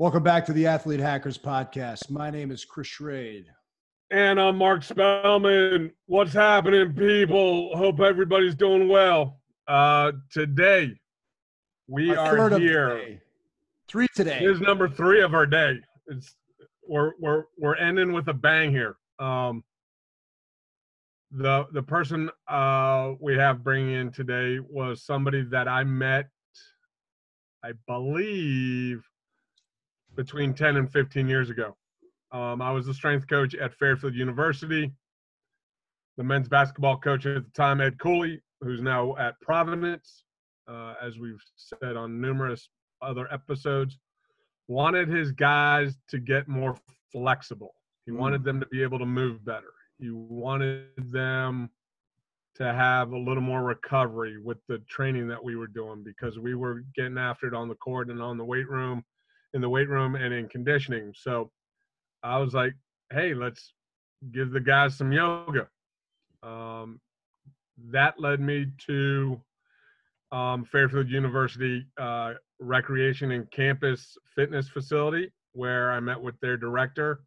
Welcome back to the Athlete Hackers Podcast. My name is Chris Schrade. And I'm Mark Spellman. What's happening, people? Hope everybody's doing well. Uh, today, we Our are third of the here. Three today. Here's number three of our day. It's we're we're we're ending with a bang here. Um, the the person uh, we have bringing in today was somebody that I met, I believe, between 10 and 15 years ago. Um, I was the strength coach at Fairfield University. The men's basketball coach at the time, Ed Cooley, who's now at Providence, uh, as we've said on numerous other episodes, wanted his guys to get more flexible. He Mm. wanted them to be able to move better. He wanted them to have a little more recovery with the training that we were doing because we were getting after it on the court and on the weight room, in the weight room and in conditioning. So I was like, hey, let's give the guys some yoga. Um, that led me to um, Fairfield University uh, Recreation and Campus Fitness Facility, where I met with their director,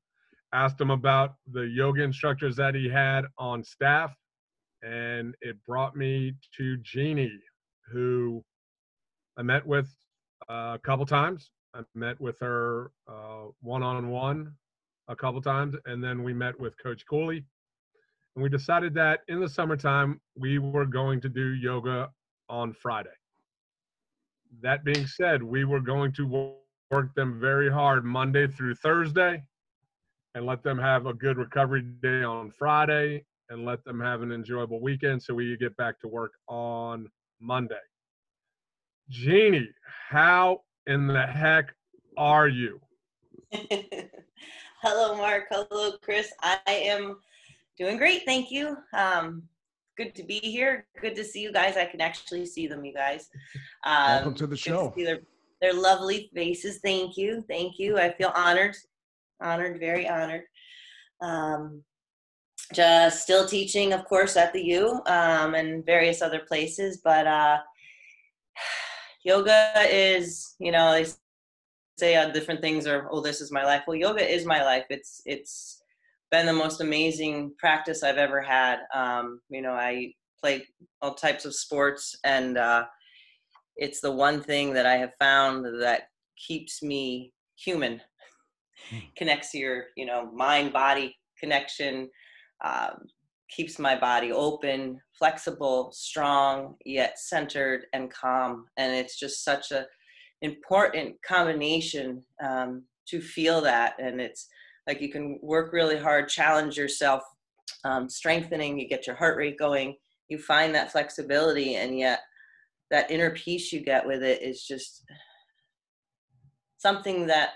asked him about the yoga instructors that he had on staff, and it brought me to Jeannie, who I met with uh, a couple times. I met with her one on one a couple times, and then we met with Coach Cooley. And we decided that in the summertime, we were going to do yoga on Friday. That being said, we were going to work them very hard Monday through Thursday and let them have a good recovery day on Friday and let them have an enjoyable weekend so we could get back to work on Monday. Jeannie, how in the heck are you? Hello, Mark. Hello, Chris. I am doing great. Thank you. Um, good to be here. Good to see you guys. I can actually see them, you guys. Um, Welcome to the good show. see their, their lovely faces. Thank you. Thank you. I feel honored. Honored. Very honored. Um, just still teaching, of course, at the U um, and various other places, but uh, yoga is, you know, they say uh, different things are oh this is my life. Well yoga is my life. It's it's been the most amazing practice i've ever had. Um, you know i play all types of sports and uh, it's the one thing that i have found that keeps me human Hmm. connects to your you know mind body connection um, keeps my body open flexible strong yet centered and calm. And it's just such a important combination um, to feel that. And it's like you can work really hard challenge yourself um, strengthening you get your heart rate going you find that flexibility and yet that inner peace you get with it is just something that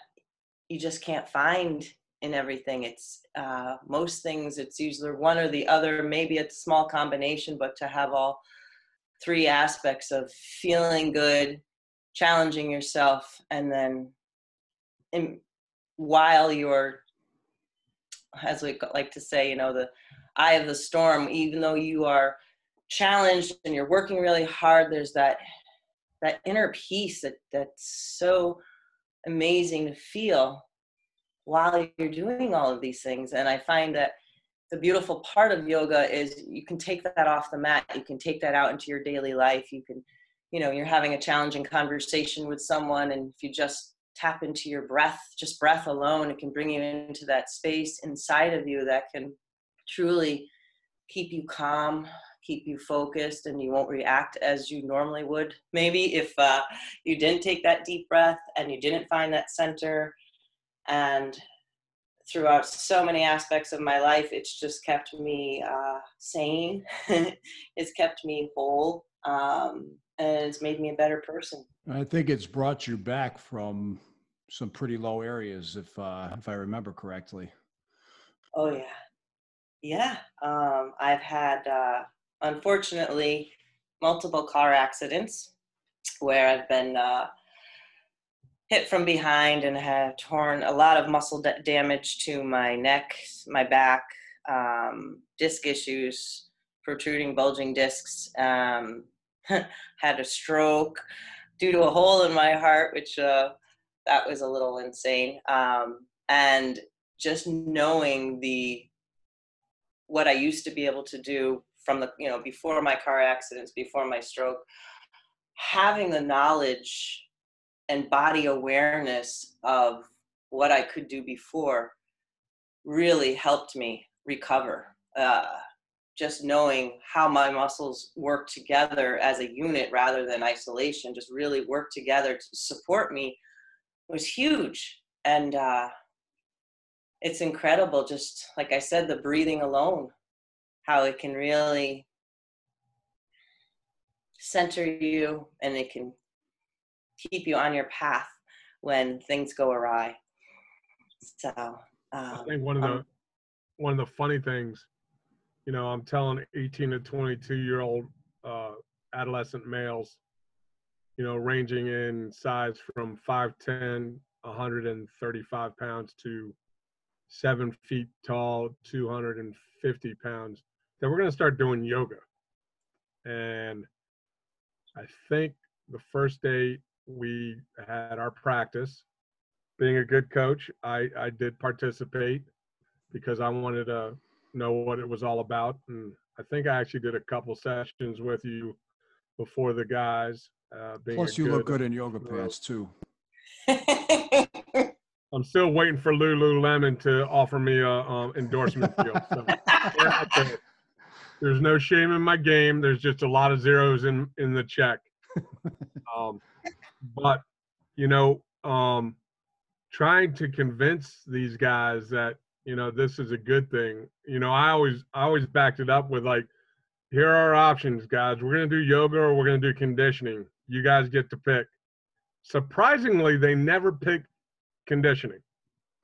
you just can't find in everything. It's uh, most things it's usually one or the other maybe it's a small combination but to have all three aspects of feeling good challenging yourself and then in, while you're as we like to say you know the eye of the storm even though you are challenged and you're working really hard there's that that inner peace that that's so amazing to feel while you're doing all of these things and i find that the beautiful part of yoga is you can take that off the mat you can take that out into your daily life you can you know you're having a challenging conversation with someone and if you just tap into your breath just breath alone it can bring you into that space inside of you that can truly keep you calm keep you focused and you won't react as you normally would. Maybe if uh, you didn't take that deep breath and you didn't find that center and throughout so many aspects of my life it's just kept me uh, sane it's kept me whole um, and it's made me a better person. I think it's brought you back from some pretty low areas, if uh, if I remember correctly. Oh yeah, yeah. Um, I've had uh, unfortunately multiple car accidents where I've been uh, hit from behind and have torn a lot of muscle da- damage to my neck, my back, um, disc issues, protruding, bulging discs. Um, had a stroke due to a hole in my heart, which uh, that was a little insane. Um, and just knowing the what I used to be able to do from the you know before my car accidents, before my stroke, having the knowledge and body awareness of what I could do before really helped me recover. Uh, just knowing how my muscles work together as a unit rather than isolation, just really work together to support me was huge. And uh, it's incredible, just like I said, the breathing alone, how it can really center you and it can keep you on your path when things go awry. So um, I think one of the um, one of the funny things, you know, I'm telling 18 to 22 year old uh, adolescent males, you know, ranging in size from 5'10, 135 pounds to seven feet tall, 250 pounds, that we're going to start doing yoga. And I think the first day we had our practice, being a good coach, I, I did participate because I wanted to know what it was all about. And I think I actually did a couple sessions with you before the guys. Uh, Plus, you good, look good in yoga pants too. I'm still waiting for Lululemon to offer me a um, endorsement deal. So, there's no shame in my game. There's just a lot of zeros in in the check. Um, but you know, um, trying to convince these guys that you know this is a good thing. You know, I always I always backed it up with like, here are our options, guys. We're gonna do yoga or we're gonna do conditioning. You guys get to pick. Surprisingly, they never pick conditioning.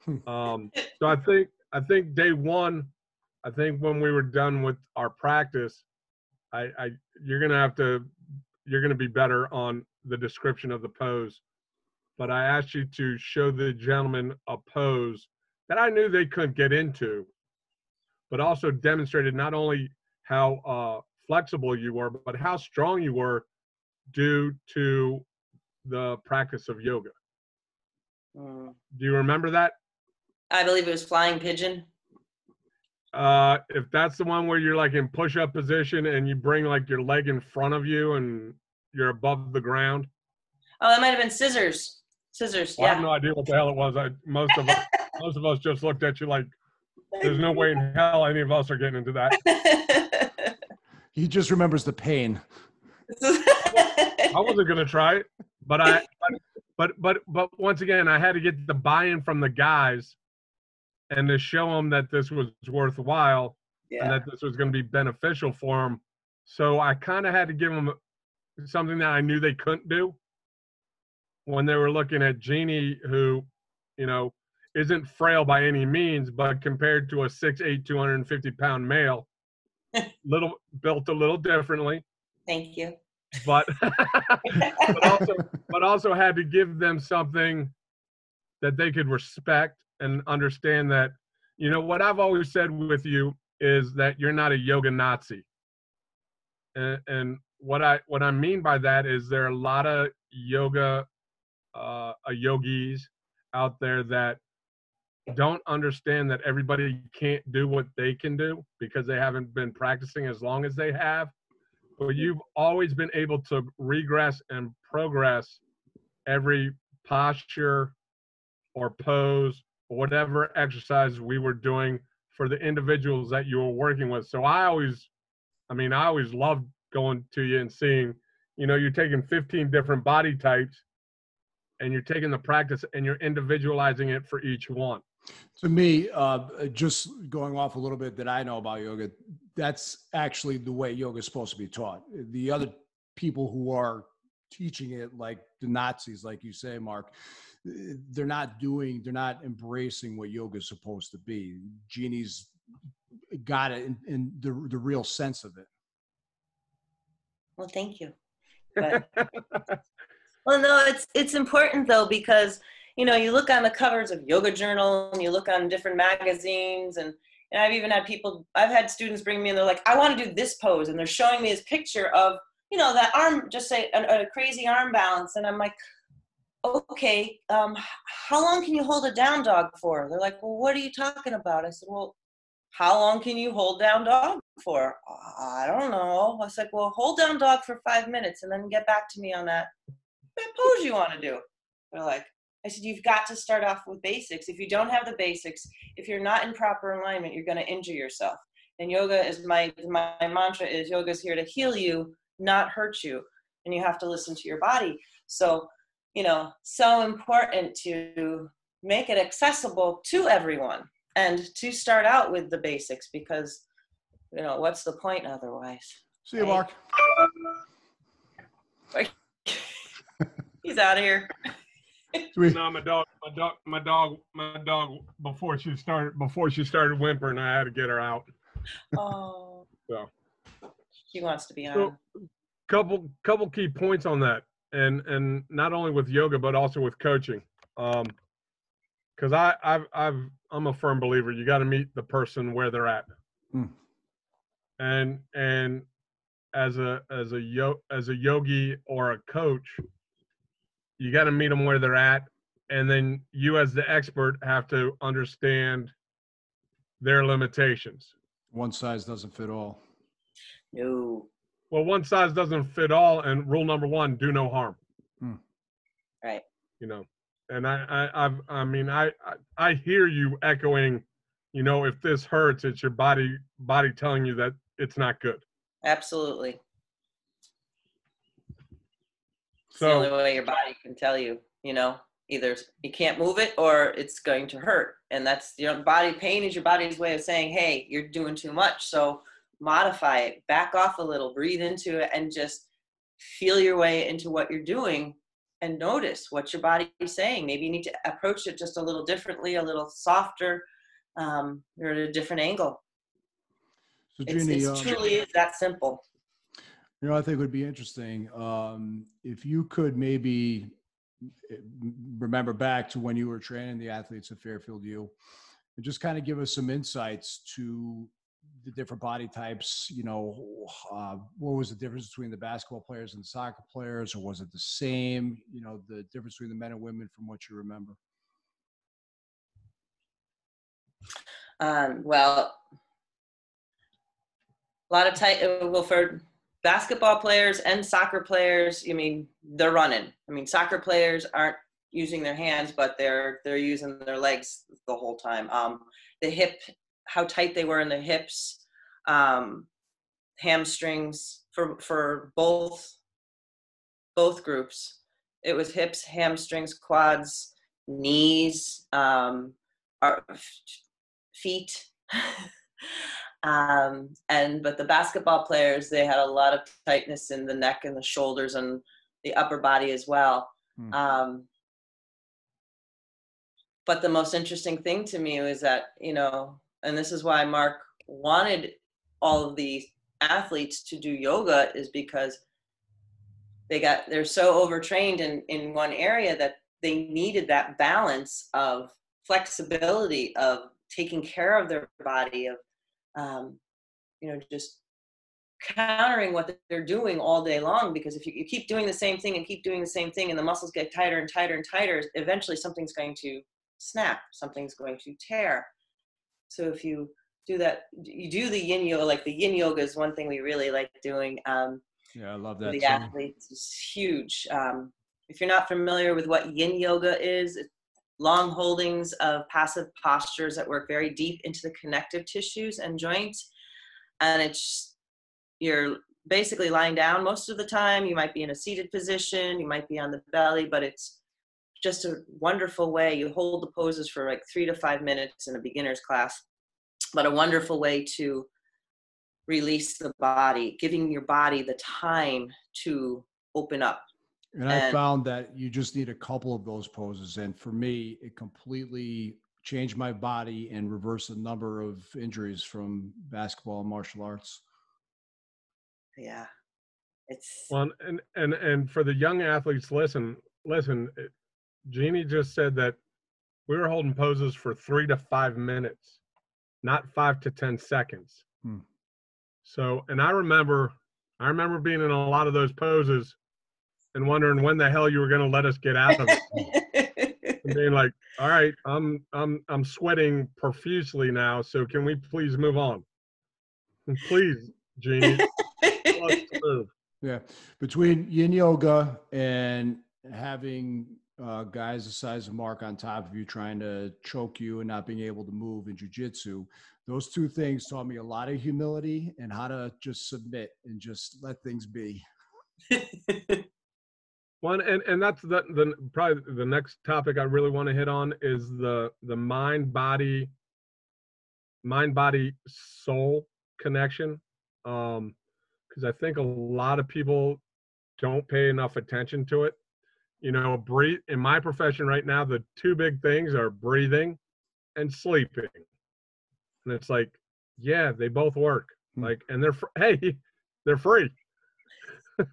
Hmm. Um, so I think I think day one, I think when we were done with our practice, I, I you're gonna have to you're gonna be better on the description of the pose. But I asked you to show the gentleman a pose that I knew they couldn't get into, but also demonstrated not only how uh, flexible you were, but how strong you were due to the practice of yoga. Mm. Do you remember that? I believe it was flying pigeon. Uh, if that's the one where you're like in push-up position and you bring like your leg in front of you and you're above the ground. Oh, that might have been scissors. Scissors. Well, yeah. I have no idea what the hell it was. I, most of us, most of us just looked at you like, "There's no way in hell any of us are getting into that." he just remembers the pain. I wasn't gonna try it, but I, but but but once again, I had to get the buy-in from the guys, and to show them that this was worthwhile yeah. and that this was going to be beneficial for them. So I kind of had to give them something that I knew they couldn't do when they were looking at Jeannie, who, you know, isn't frail by any means, but compared to a 6'8", 250 pound male, little built a little differently. Thank you but but also but also had to give them something that they could respect and understand that you know what I've always said with you is that you're not a yoga Nazi. And, and what I what I mean by that is there are a lot of yoga uh, yogis out there that don't understand that everybody can't do what they can do because they haven't been practicing as long as they have but you've always been able to regress and progress every posture or pose or whatever exercise we were doing for the individuals that you were working with. So I always, I mean, I always loved going to you and seeing, you know, you're taking 15 different body types and you're taking the practice and you're individualizing it for each one. To me, uh, just going off a little bit that I know about yoga, that's actually the way yoga is supposed to be taught. The other people who are teaching it, like the Nazis, like you say, Mark, they're not doing, they're not embracing what yoga is supposed to be. Jeannie's got it in, in the the real sense of it. Well, thank you. But, well, no, it's it's important though because you know you look on the covers of Yoga Journal and you look on different magazines and and I've even had people, I've had students bring me and they're like, I want to do this pose. And they're showing me this picture of, you know, that arm, just say a, a crazy arm balance. And I'm like, okay, um, how long can you hold a down dog for? They're like, well, what are you talking about? I said, well, how long can you hold down dog for? I don't know. I was like, well, hold down dog for five minutes and then get back to me on that. What pose you want to do? They're like, I said, you've got to start off with basics. If you don't have the basics, if you're not in proper alignment, you're going to injure yourself. And yoga is my my mantra is yoga is here to heal you, not hurt you. And you have to listen to your body. So, you know, so important to make it accessible to everyone and to start out with the basics because you know what's the point otherwise See you, Mark. he's out of here We- No, my dog, my dog, my dog, my dog. Before she started, before she started whimpering, I had to get her out. oh So. she wants to be on So, couple couple key points on that, and and not only with yoga but also with coaching. Um, because I I've I've I'm a firm believer you got to meet the person where they're at. Hmm. And and as a as a yo as a yogi or a coach, you got to meet them where they're at, and then you as the expert have to understand their limitations. One size doesn't fit all. no Well, one size doesn't fit all, and rule number one: do no harm. Hmm. Right. You know, and I, I, I've, I mean, I, I, I hear you echoing. You know, if this hurts, it's your body, body telling you that it's not good. absolutely it's the only way your body can tell you you know either you can't move it or it's going to hurt and that's your body pain is your body's way of saying hey you're doing too much so modify it back off a little breathe into it and just feel your way into what you're doing and notice what your body is saying. Maybe you need to approach it just a little differently a little softer um, or at a different angle. So, Jeannie, it's um, truly is that simple. You know, I think it would be interesting um, if you could maybe eh, remember back to when you were training the athletes at Fairfield U, and just kind of give us some insights to the different body types. You know, uh, what was the difference between the basketball players and the soccer players, or was it the same? You know, the difference between the men and women from what you remember. Um, well, a lot of tight. Well, for basketball players and soccer players, I mean, they're running. I mean, soccer players aren't using their hands, but they're they're using their legs the whole time. Um, the hip, how tight they were in the hips, um, hamstrings for for both both groups. It was hips, hamstrings, quads, knees, um, our feet. um, and but the basketball players, they had a lot of tightness in the neck and the shoulders and the upper body as well. Hmm. Um, but the most interesting thing to me was that you know, and this is why Mark wanted all of the athletes to do yoga is because they got they're so overtrained in in one area that they needed that balance of flexibility of taking care of their body of um, you know just countering what they're doing all day long. Because if you, you keep doing the same thing and keep doing the same thing and the muscles get tighter and tighter and tighter eventually something's going to snap something's going to tear so if you do that you do the yin yoga like the yin yoga is one thing we really like doing um, Yeah, I love that. the too. athletes is huge. Um, if you're not familiar with what yin yoga is, it's long holdings of passive postures that work very deep into the connective tissues and joints. And it's you're basically lying down most of the time. You might be in a seated position, you might be on the belly, but it's just a wonderful way. You hold the poses for like three to five minutes in a beginner's class, but a wonderful way to release the body, giving your body the time to open up. And I found that you just need a couple of those poses. And for me, it completely changed my body and reversed a number of injuries from basketball and martial arts. Yeah. It's well, and and and for the young athletes, listen, listen. It- Jeannie just said that we were holding poses for three to five minutes, not five to ten seconds. Hmm. So, and I remember, I remember being in a lot of those poses, and wondering when the hell you were going to let us get out of it. and being like, all right, I'm I'm I'm sweating profusely now, so can we please move on? And please, Jeannie. Yeah, between yin yoga and having uh, guys the size of Mark on top of you trying to choke you and not being able to move in jujitsu, those two things taught me a lot of humility and how to just submit and just let things be. One and and that's the the probably the next topic I really want to hit on is the the mind body mind body soul connection um because I think a lot of people don't pay enough attention to it. You know, breathe in my profession right now, the two big things are breathing and sleeping. And it's like, yeah, they both work. Hmm. Like, and they're fr- hey, they're free.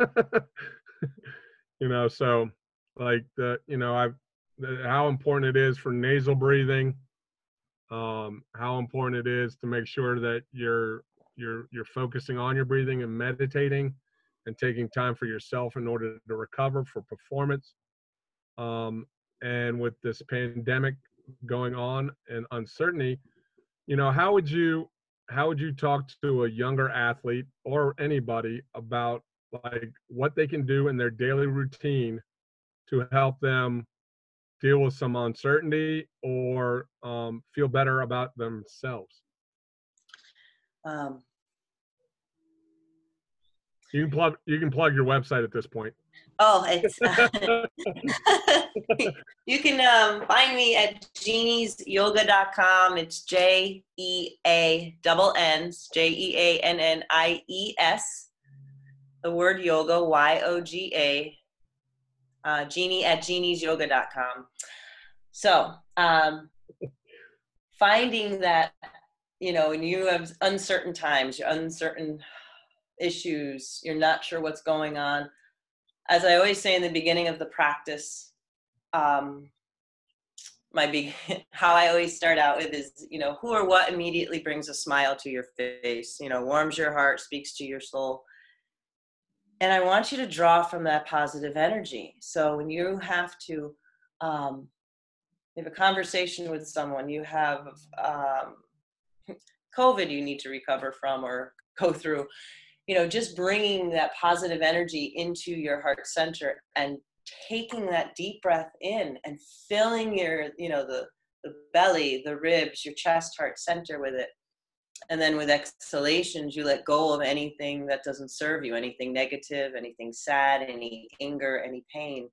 you know, so like the you know I the, how important it is for nasal breathing. Um, how important it is to make sure that you're you're you're focusing on your breathing and meditating and taking time for yourself in order to recover for performance. Um, and with this pandemic going on and uncertainty you know how would you how would you talk to a younger athlete or anybody about like what they can do in their daily routine to help them deal with some uncertainty or um, feel better about themselves? Um, you can plug you can plug your website at this point oh, it's you can um, find me at jeanniesyoga.com. It's J E A double N's J E A N N I E S. The word yoga Y O G A. Uh, Jeannie at jeanniesyoga.com. So um, finding that you know when you have uncertain times, uncertain issues, you're not sure what's going on as I always say in the beginning of the practice, um, my big how I always start out with is you know who or what immediately brings a smile to your face, you know warms your heart, speaks to your soul, and I want you to draw from that positive energy. So when you have to um, have a conversation with someone, you have um, COVID you need to recover from or go through you know just bringing that positive energy into your heart center and taking that deep breath in and filling your you know the the belly the ribs your chest heart center with it. And then with exhalations you let go of anything that doesn't serve you anything negative anything sad any anger any pain.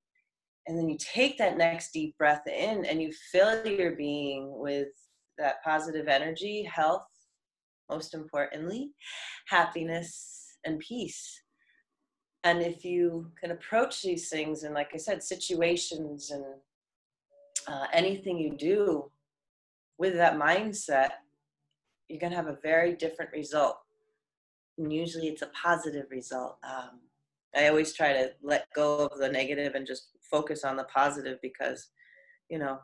And then you take that next deep breath in and you fill your being with that positive energy health most importantly happiness and peace. And if you can approach these things, and like I said, situations and uh, anything you do with that mindset, you're going to have a very different result. And usually it's a positive result. Um, I always try to let go of the negative and just focus on the positive because, you know,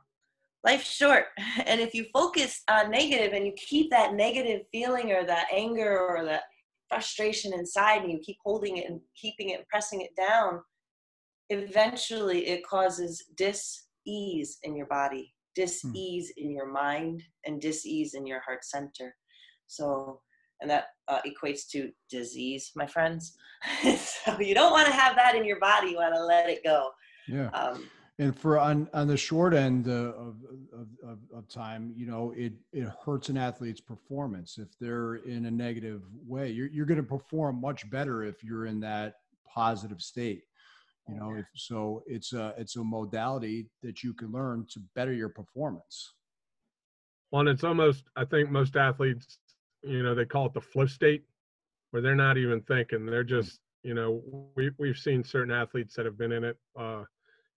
life's short. And if you focus on negative and you keep that negative feeling or that anger or that frustration inside and you keep holding it and keeping it and pressing it down, eventually it causes dis-ease in your body, dis-ease hmm. in your mind, and dis-ease in your heart center. So, and that uh, equates to disease, my friends. so you don't want to have that in your body. You want to let it go. Yeah. Um, and for on on the short end uh, of, of, of, of, time you know it it hurts an athlete's performance. If they're in a negative way you're, you're going to perform much better if you're in that positive state. You know if, so it's a it's a modality that you can learn to better your performance. Well and it's almost i think most athletes you know they call it the flow state where they're not even thinking. They're just you know we, we've seen certain athletes that have been in it uh,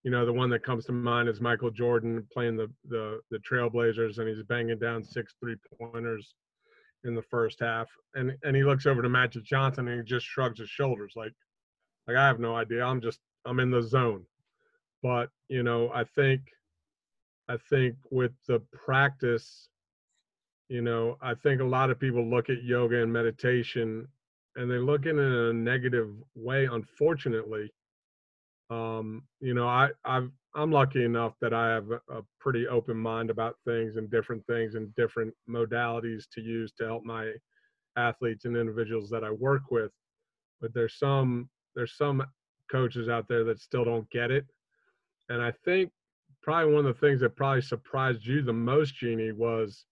you know, the one that comes to mind is Michael Jordan playing the the the Trailblazers, and he's banging down six three pointers in the first half, and and he looks over to Magic Johnson and he just shrugs his shoulders like, like I have no idea. I'm just I'm in the zone. But you know, I think, I think with the practice, you know, I think a lot of people look at yoga and meditation, and they look in a negative way, unfortunately Um, you know, I I've I'm lucky enough that I have a, a pretty open mind about things and different things and different modalities to use to help my athletes and individuals that I work with. But there's some there's some coaches out there that still don't get it. And I think probably one of the things that probably surprised you the most, Jeannie, was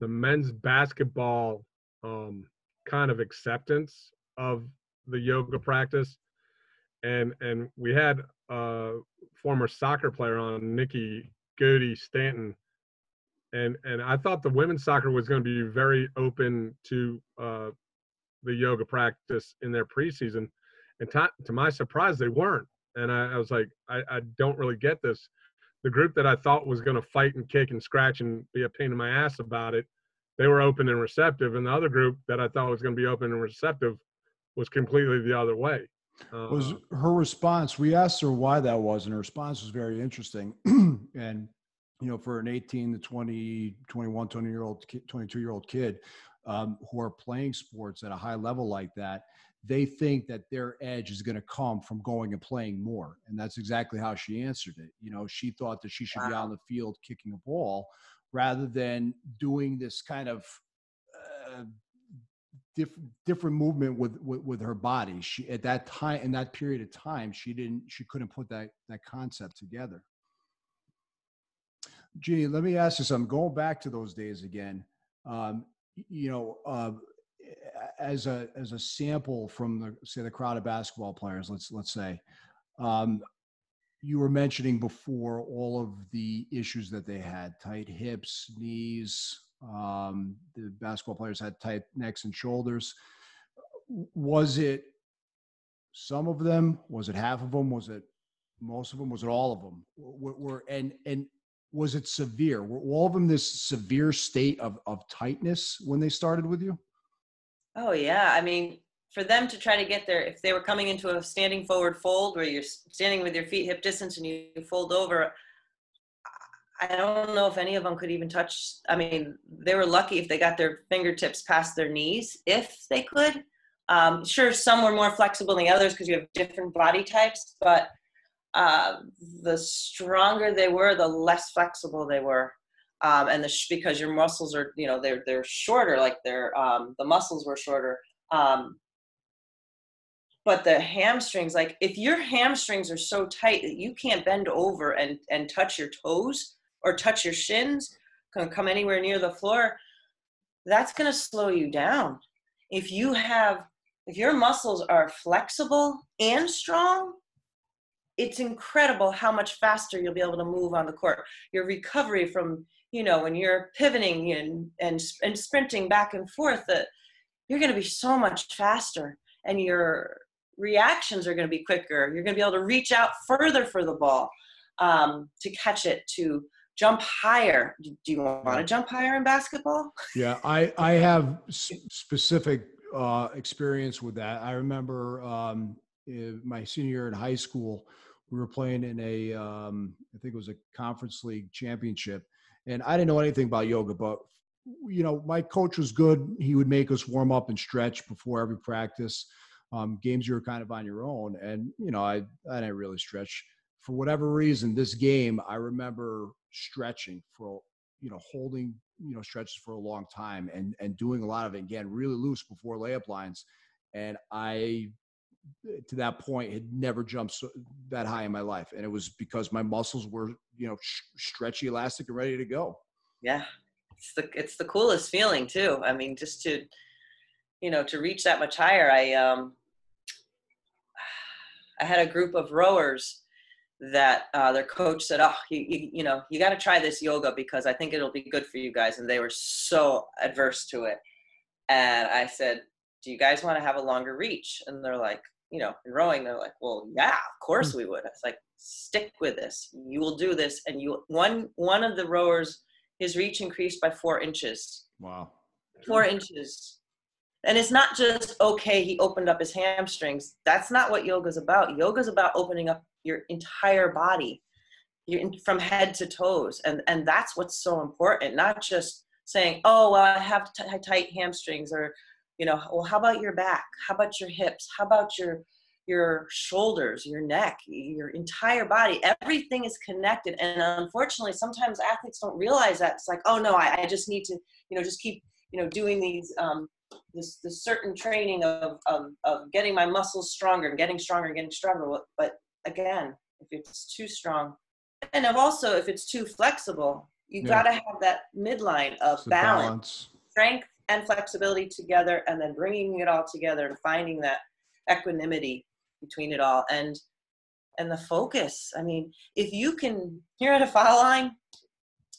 the men's basketball um, kind of acceptance of the yoga practice. And and we had a former soccer player on, Nikki Goody Stanton, and and I thought the women's soccer was going to be very open to uh, the yoga practice in their preseason, and to, to my surprise, they weren't. And I, I was like, I, I don't really get this. The group that I thought was going to fight and kick and scratch and be a pain in my ass about it, they were open and receptive. And the other group that I thought was going to be open and receptive was completely the other way. Uh, was her response? We asked her why that was, and her response was very interesting. and you know, for an 18 to 20, 21, 20 year old, 22 year old kid um, who are playing sports at a high level like that, they think that their edge is going to come from going and playing more. And that's exactly how she answered it. You know, she thought that she should wow. be on the field kicking a ball rather than doing this kind of uh, different different movement with, with, with her body. She at that time in that period of time, she didn't she couldn't put that that concept together. Jeannie, let me ask you something. Going back to those days again, um, you know, uh, as a as a sample from the say the crowd of basketball players, let's let's say, um, you were mentioning before all of the issues that they had: tight hips, knees. Um, the basketball players had tight necks and shoulders. Was it some of them? Was it half of them? Was it most of them? Was it all of them? Were, were and and was it severe? Were all of them this severe state of of tightness when they started with you? Oh yeah, I mean, for them to try to get there, if they were coming into a standing forward fold where you're standing with your feet hip distance and you fold over, I don't know if any of them could even touch. I mean, they were lucky if they got their fingertips past their knees, if they could. Um, sure, some were more flexible than the others because you have different body types, but uh, the stronger they were, the less flexible they were um, and the sh- because your muscles are you know they're they're shorter like they're um, the muscles were shorter um, but the hamstrings like if your hamstrings are so tight that you can't bend over and and touch your toes or touch your shins can come anywhere near the floor that's going to slow you down. If you have if your muscles are flexible and strong it's incredible how much faster you'll be able to move on the court. Your recovery from you know when you're pivoting and and, and sprinting back and forth that you're going to be so much faster and your reactions are going to be quicker. You're going to be able to reach out further for the ball um, to catch it to jump higher do you want to jump higher in basketball yeah i i have specific uh, experience with that i remember um, my senior year in high school we were playing in a um, I think it was a conference league championship and I didn't know anything about yoga, but you know, my coach was good. He would make us warm up and stretch before every practice. Um, games you were kind of on your own, and you know, I I didn't really stretch for whatever reason. This game, I remember stretching for you know holding you know stretches for a long time and and doing a lot of it again really loose before layup lines. And i to that point had never jumped so, that high in my life. And it was because my muscles were you know sh- stretchy elastic and ready to go. Yeah. It's the it's the coolest feeling too. I mean just to you know to reach that much higher i um i had a group of rowers that uh, their coach said oh you, you, you know you got to try this yoga because i think it'll be good for you guys and they were so adverse to it and i said do you guys want to have a longer reach and they're like you know, in rowing, they're like, well, yeah, of course hmm. we would. I was like, stick with this. You will do this. And you, one, one of the rowers, his reach increased by four inches. Wow. Four inches. And it's not just, okay, he opened up his hamstrings. That's not what yoga's about. Yoga's about opening up your entire body in, from head to toes. And, and that's what's so important, not just saying, oh, well, I have t- tight hamstrings or you know well how about your back how about your hips how about your your shoulders, your neck, your entire body. Everything is connected. And unfortunately, sometimes athletes don't realize that. It's like, oh no, I, I just need to, you know, just keep, you know, doing these, um, this, this certain training of, of, of getting my muscles stronger and getting stronger and getting stronger. But again, if it's too strong, and if also if it's too flexible, you yeah. got to have that midline of balance, balance, strength and flexibility together, and then bringing it all together and finding that equanimity between it all. And and the focus. I mean if you can you're at a foul line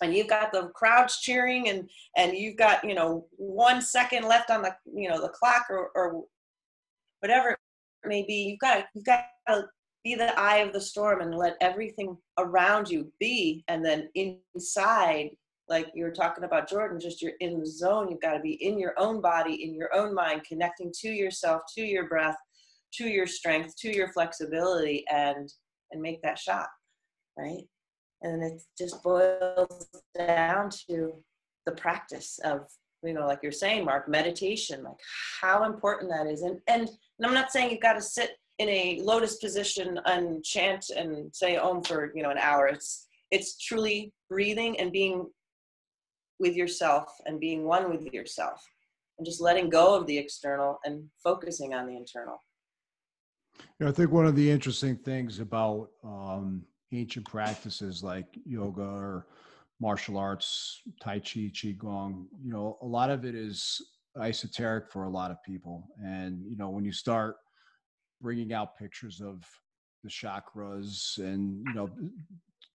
and you've got the crowds cheering and and you've got you know one second left on the you know the clock or, or whatever it may be you've got you've got to be the eye of the storm and let everything around you be. And then inside like you were talking about jordan just you're in the zone. You've got to be in your own body in your own mind connecting to yourself to your breath to your strength, to your flexibility, and and make that shot, right? And it just boils down to the practice of you know like you're saying mark meditation like how important that is. And and, and i'm not saying you've got to sit in a lotus position and chant and say om for you know an hour it's it's truly breathing and being with yourself and being one with yourself and just letting go of the external and focusing on the internal know, I think one of the interesting things about um, ancient practices like yoga or martial arts, tai chi, qigong, you know, a lot of it is esoteric for a lot of people. And you know, when you start bringing out pictures of the chakras and you know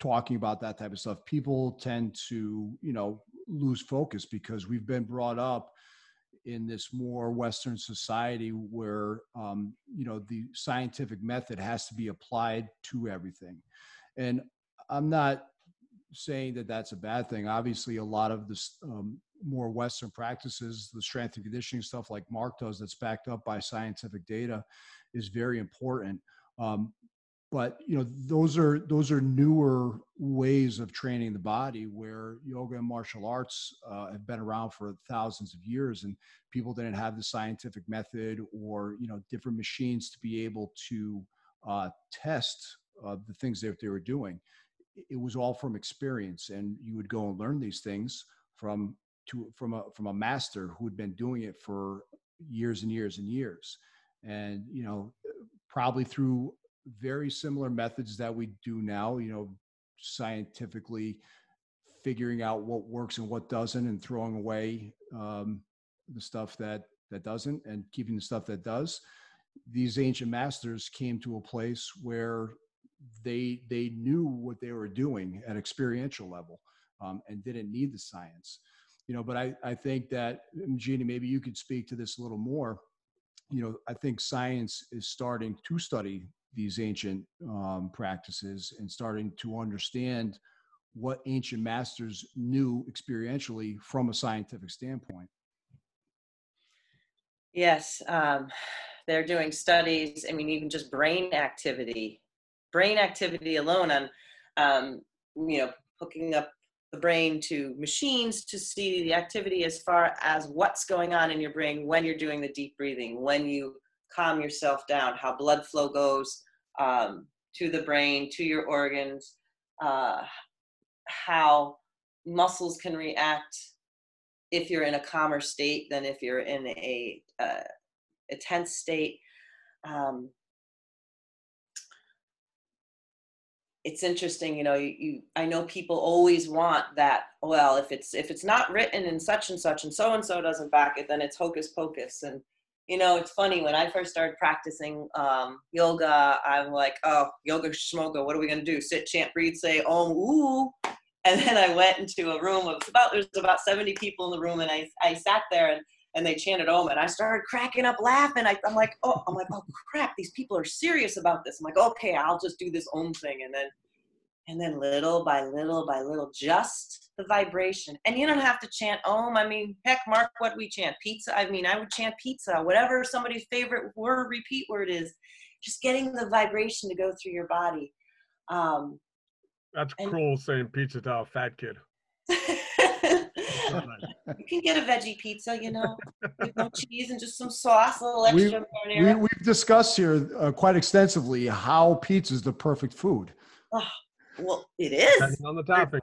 talking about that type of stuff people tend to you know lose focus because we've been brought up in this more Western society where um, you know the scientific method has to be applied to everything, and I'm not saying that that's a bad thing. Obviously, a lot of this um, more Western practices, the strength and conditioning stuff like Mark does, that's backed up by scientific data, is very important. Um, but you know those are those are newer ways of training the body where yoga and martial arts uh, have been around for thousands of years and people didn't have the scientific method or you know different machines to be able to uh, test uh, the things that they were doing it was all from experience and you would go and learn these things from to from a from a master who had been doing it for years and years and years and you know probably through very similar methods that we do now, you know, scientifically figuring out what works and what doesn't and throwing away um, the stuff that that doesn't and keeping the stuff that does these ancient masters came to a place where they they knew what they were doing at experiential level um, and didn't need the science. You know but i i think that jeannie maybe you could speak to this a little more you know i think science is starting to study these ancient um, practices and starting to understand what ancient masters knew experientially from a scientific standpoint. Yes, um, they're doing studies. I mean, even just brain activity, brain activity alone on, um, you know, hooking up the brain to machines to see the activity as far as what's going on in your brain when you're doing the deep breathing, when you calm yourself down, how blood flow goes um, to the brain, to your organs, uh, how muscles can react if you're in a calmer state than if you're in a, uh, a tense state. Um, it's interesting you know you, you, i know people always want that well if it's if it's not written in such and such and so and so doesn't back it then it's hocus pocus and you know, it's funny when I first started practicing um, yoga, I'm like, oh, yoga shmoga, what are we gonna do? Sit, chant, breathe, say om, ooh. And then I went into a room of about there's about 70 people in the room, and I I sat there and and they chanted om, and I started cracking up laughing. I, I'm like, oh, I'm like, oh crap, these people are serious about this. I'm like, okay, I'll just do this om thing, and then and then little by little by little, just the vibration. And you don't have to chant Om. I mean, heck, Mark, what we chant? Pizza. I mean, I would chant pizza, whatever somebody's favorite word, repeat word is. Just getting the vibration to go through your body. Um, That's and, cruel saying pizza to a fat kid. You can get a veggie pizza, you know, with no cheese and just some sauce, a little We- extra We, marinara. we've discussed here uh, quite extensively how pizza is the perfect food. Oh, Well, it is. Depending on the topic.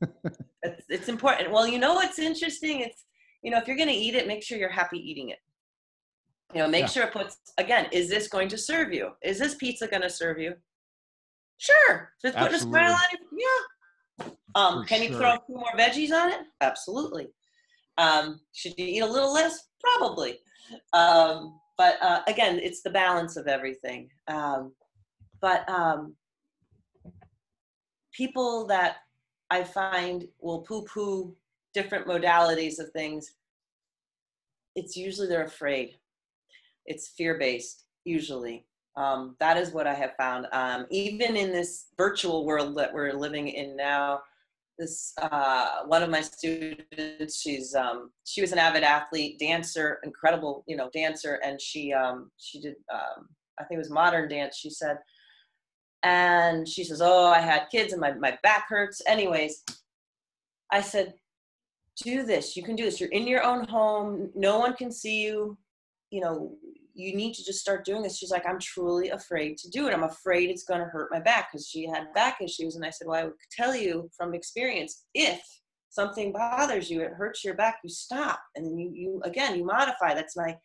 It's, it's important. Well, you know what's interesting? It's you know if you're going to eat it, make sure you're happy eating it. You know, make Yeah. sure it puts again. Is this going to serve you? Is this pizza going to serve you? Sure. If it's putting a smile on you, yeah. Um, For can you sure. throw a few more veggies on it? Absolutely. Um, should you eat a little less? Probably. Um, but uh, again, it's the balance of everything. Um, but um, people that I find will poo poo different modalities of things, it's usually they're afraid. It's fear based, usually. Um, that is what I have found. Um, even in this virtual world that we're living in now, this uh, one of my students, she's um, she was an avid athlete, dancer, incredible, you know, dancer, and she um, she did um, I think it was modern dance. She said, and she says, "Oh, I had kids and my my back hurts." Anyways, I said, "Do this. You can do this. You're in your own home. No one can see you. You know, you need to just start doing this." She's like, "I'm truly afraid to do it. I'm afraid it's going to hurt my back because she had back issues." And I said, "Well, I would tell you from experience, if something bothers you, it hurts your back, you stop, and then you you again you modify. That's my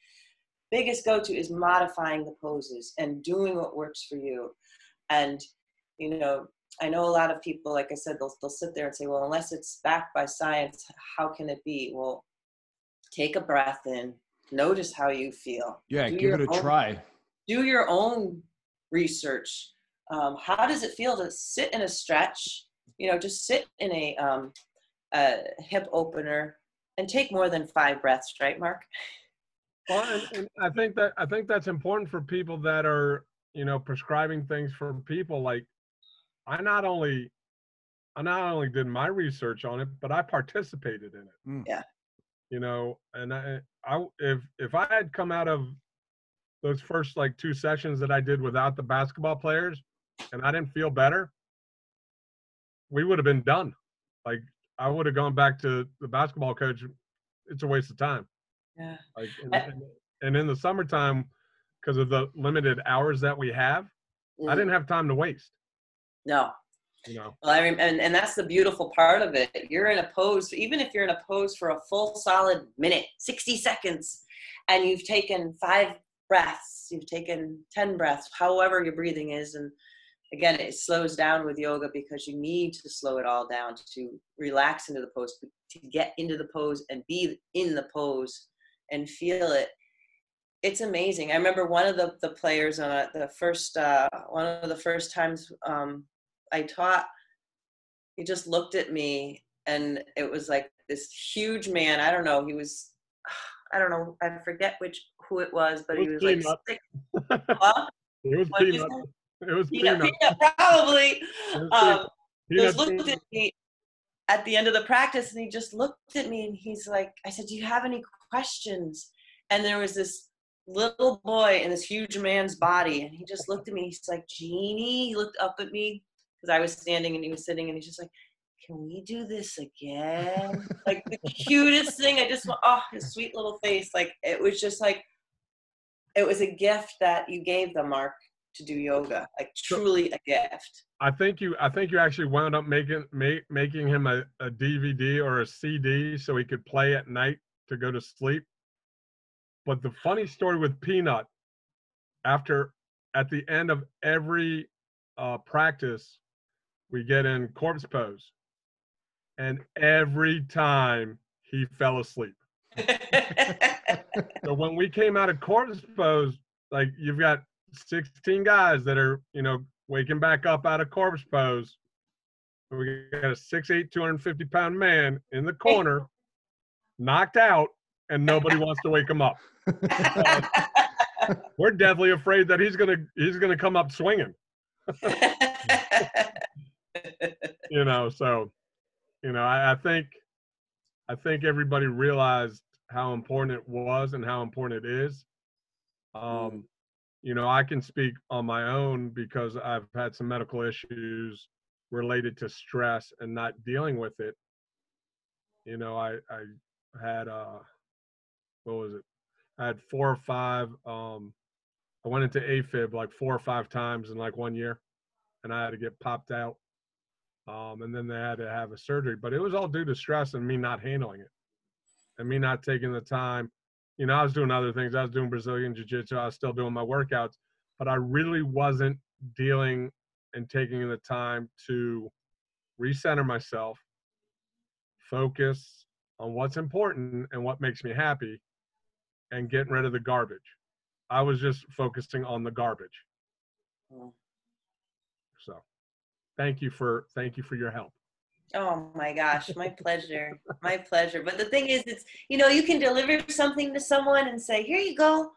biggest go-to is modifying the poses and doing what works for you." and you know i know a lot of people like i said they'll, they'll sit there and say well unless it's backed by science how can it be well take a breath in notice how you feel Yeah, Do give it a own- try. do your own research um, how does it feel to sit in a stretch you know just sit in a, um, a hip opener and take more than five breaths right mark Well, and, and I think that I think that's important for people that are you know prescribing things for people. Like, I not only I not only did my research on it, but I participated in it. Mm. Yeah. You know, and I, I if if I had come out of those first like two sessions that I did without the basketball players, and I didn't feel better, we would have been done. Like I would have gone back to the basketball coach. It's a waste of time. yeah Like, and, I- and, and in the summertime, because of the limited hours that we have, I mm. didn't have time to waste. no You know, Well, I rem- and, and that's the beautiful part of it. You're in a pose, even if you're in a pose for a full solid minute, 60 seconds, and you've taken five breaths, you've taken 10 breaths, however your breathing is. And again, it slows down with yoga because you need to slow it all down to relax into the pose, to get into the pose and be in the pose and feel it. It's amazing. I remember one of the, the players on a, the first, uh, one of the first times um, I taught, he just looked at me and it was like this huge man. I don't know. He was, I don't know. I forget which, who it was, but It he was was like, six, huh? it was What'd peanut. It was Peanut, peanut. peanut, probably. It was Um, just looked Peanut. at me at the end of the practice and he just looked at me and he's like, I said, Do you have any questions? And there was this little boy in this huge man's body and he just looked at me. He's like, Jeannie, he looked up at me because I was standing and he was sitting and he's just like, Can we do this again? like the cutest thing. I just oh, his sweet little face. Like it was just like, it was a gift that you gave them, Mark, to do yoga. Like truly a gift. I think you. I think you actually wound up making make, making him a, a DVD or a CD so he could play at night to go to sleep. But the funny story with Peanut, after at the end of every uh, practice, we get in corpse pose, and every time he fell asleep. So when we came out of corpse pose, like you've got 16 guys that are, you know, waking back up out of corpse pose. We got a 6'8, 250 pound man in the corner, knocked out, and nobody wants to wake him up. We're definitely afraid that he's gonna he's gonna come up swinging. You know, so you know, I, I think I think everybody realized how important it was and how important it is. Um, you know, I can speak on my own because I've had some medical issues related to stress and not dealing with it. You know, I I had uh, what was it? I had four or five. Um, I went into AFib like four or five times in like one year, and I had to get popped out. Um, and then they had to have a surgery, but it was all due to stress and me not handling it, and me not taking the time. You know, I was doing other things. I was doing Brazilian jiu-jitsu. I was still doing my workouts, but I really wasn't dealing and taking the time to recenter myself, focus on what's important and what makes me happy, and getting rid of the garbage. I was just focusing on the garbage. Thank you for thank you for your help. Oh my gosh, my pleasure. My pleasure. But the thing is, it's, you know, you can deliver something to someone and say, here you go,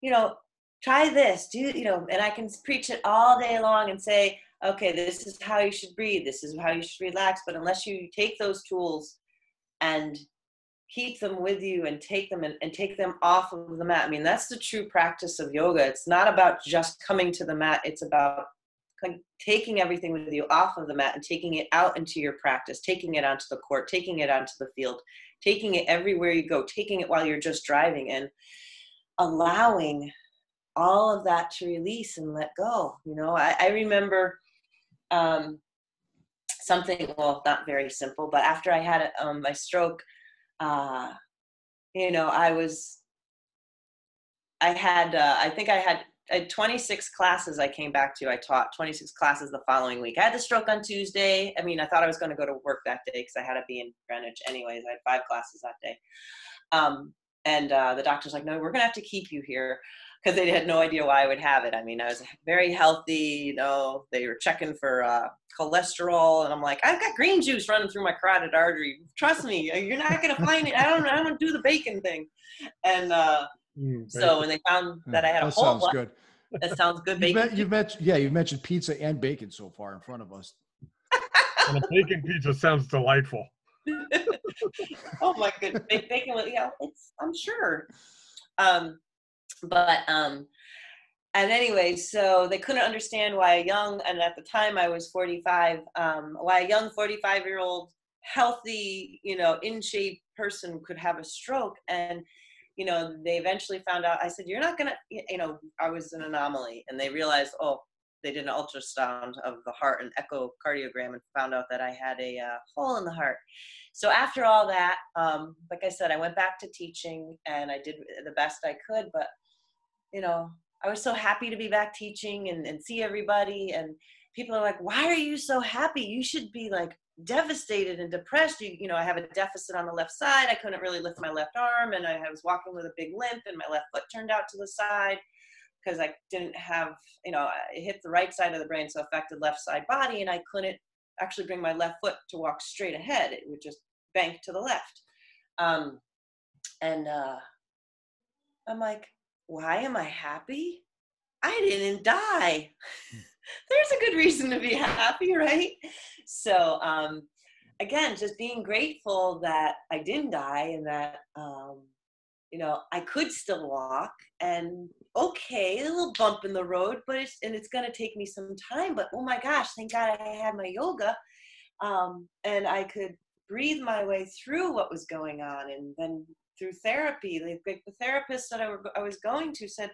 you know, try this, do, you know, and I can preach it all day long and say, okay, this is how you should breathe, this is how you should relax. But unless you take those tools and keep them with you and take them and, and take them off of the mat, I mean, that's the true practice of yoga. It's not about just coming to the mat, it's about taking everything with you off of the mat and taking it out into your practice, taking it onto the court, taking it onto the field, taking it everywhere you go, taking it while you're just driving and allowing all of that to release and let go. You know, I, I remember um, something, well, not very simple, but after I had um, my stroke, uh, you know, I was, I had, uh, I think I had I had 26 classes I came back to. I taught 26 classes the following week. I had the stroke on Tuesday. I mean, I thought I was going to go to work that day because I had to be in Greenwich anyways. I had five classes that day. Um, and uh, the doctor's like, no, we're going to have to keep you here because they had no idea why I would have it. I mean, I was very healthy. You know, they were checking for uh, cholesterol, and I'm like, I've got green juice running through my carotid artery. Trust me, you're not going to find it. I don't. I don't do the bacon thing. And uh, Mm, so when they found that I had a that whole sounds lot, good. that sounds good. You've, Bacon. met, you've mentioned, yeah, you've mentioned pizza and bacon so far in front of us. And a bacon pizza sounds delightful. oh my goodness, Ba- bacon. was- Yeah, it's. I'm sure. Um, but um, and anyway, so they couldn't understand why a young, and at the time I was 45, um, why a young 45 year old healthy, you know, in shape person could have a stroke. And, you know, they eventually found out, I said, you're not to, you know, I was an anomaly. And they realized, oh, they did an ultrasound of the heart and echocardiogram and found out that I had a uh, hole in the heart. So after all that, um, like I said, I went back to teaching and I did the best I could, but you know, I was so happy to be back teaching and, and see everybody. And people are like, why are you so happy? You should be like devastated and depressed. You, you know, I have a deficit on the left side. I couldn't really lift my left arm and I was walking with a big limp and my left foot turned out to the side because I didn't have, you know, it hit the right side of the brain, so affected left side body, and I couldn't actually bring my left foot to walk straight ahead. It would just bank to the left. Um, and uh, I'm like, why am I happy? I didn't die. There's a good reason to be happy, right? So, um, again, just being grateful that I didn't die and that, um, you know, I could still walk and okay, a little bump in the road, but it's, and it's going to take me some time, but oh my gosh, thank God I had my yoga. Um, and I could breathe my way through what was going on. And then through therapy, the, the therapist that I, were, I was going to said,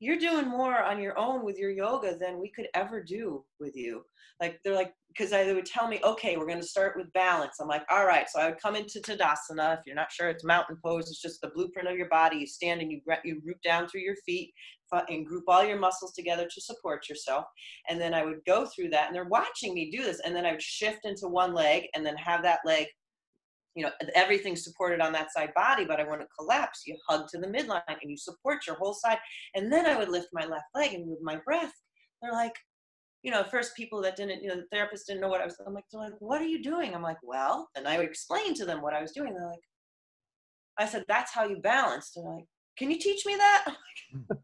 you're doing more on your own with your yoga than we could ever do with you. Like they're like, because they would tell me, okay, we're going to start with balance. I'm like, all right. So I would come into Tadasana. If you're not sure, it's mountain pose. It's just the blueprint of your body. You stand and you you root down through your feet and group all your muscles together to support yourself. And then I would go through that, and they're watching me do this. And then I would shift into one leg, and then have that leg you know everything's supported on that side body but i want to collapse. You hug to the midline and you support your whole side. And then i would lift my left leg and move my breath. They're like you know first people that didn't you know the therapist didn't know what i was i'm like they're like what are you doing? I'm like well and i would explain to them what i was doing. They're like i said that's how you balance. They're like can you teach me that? I'm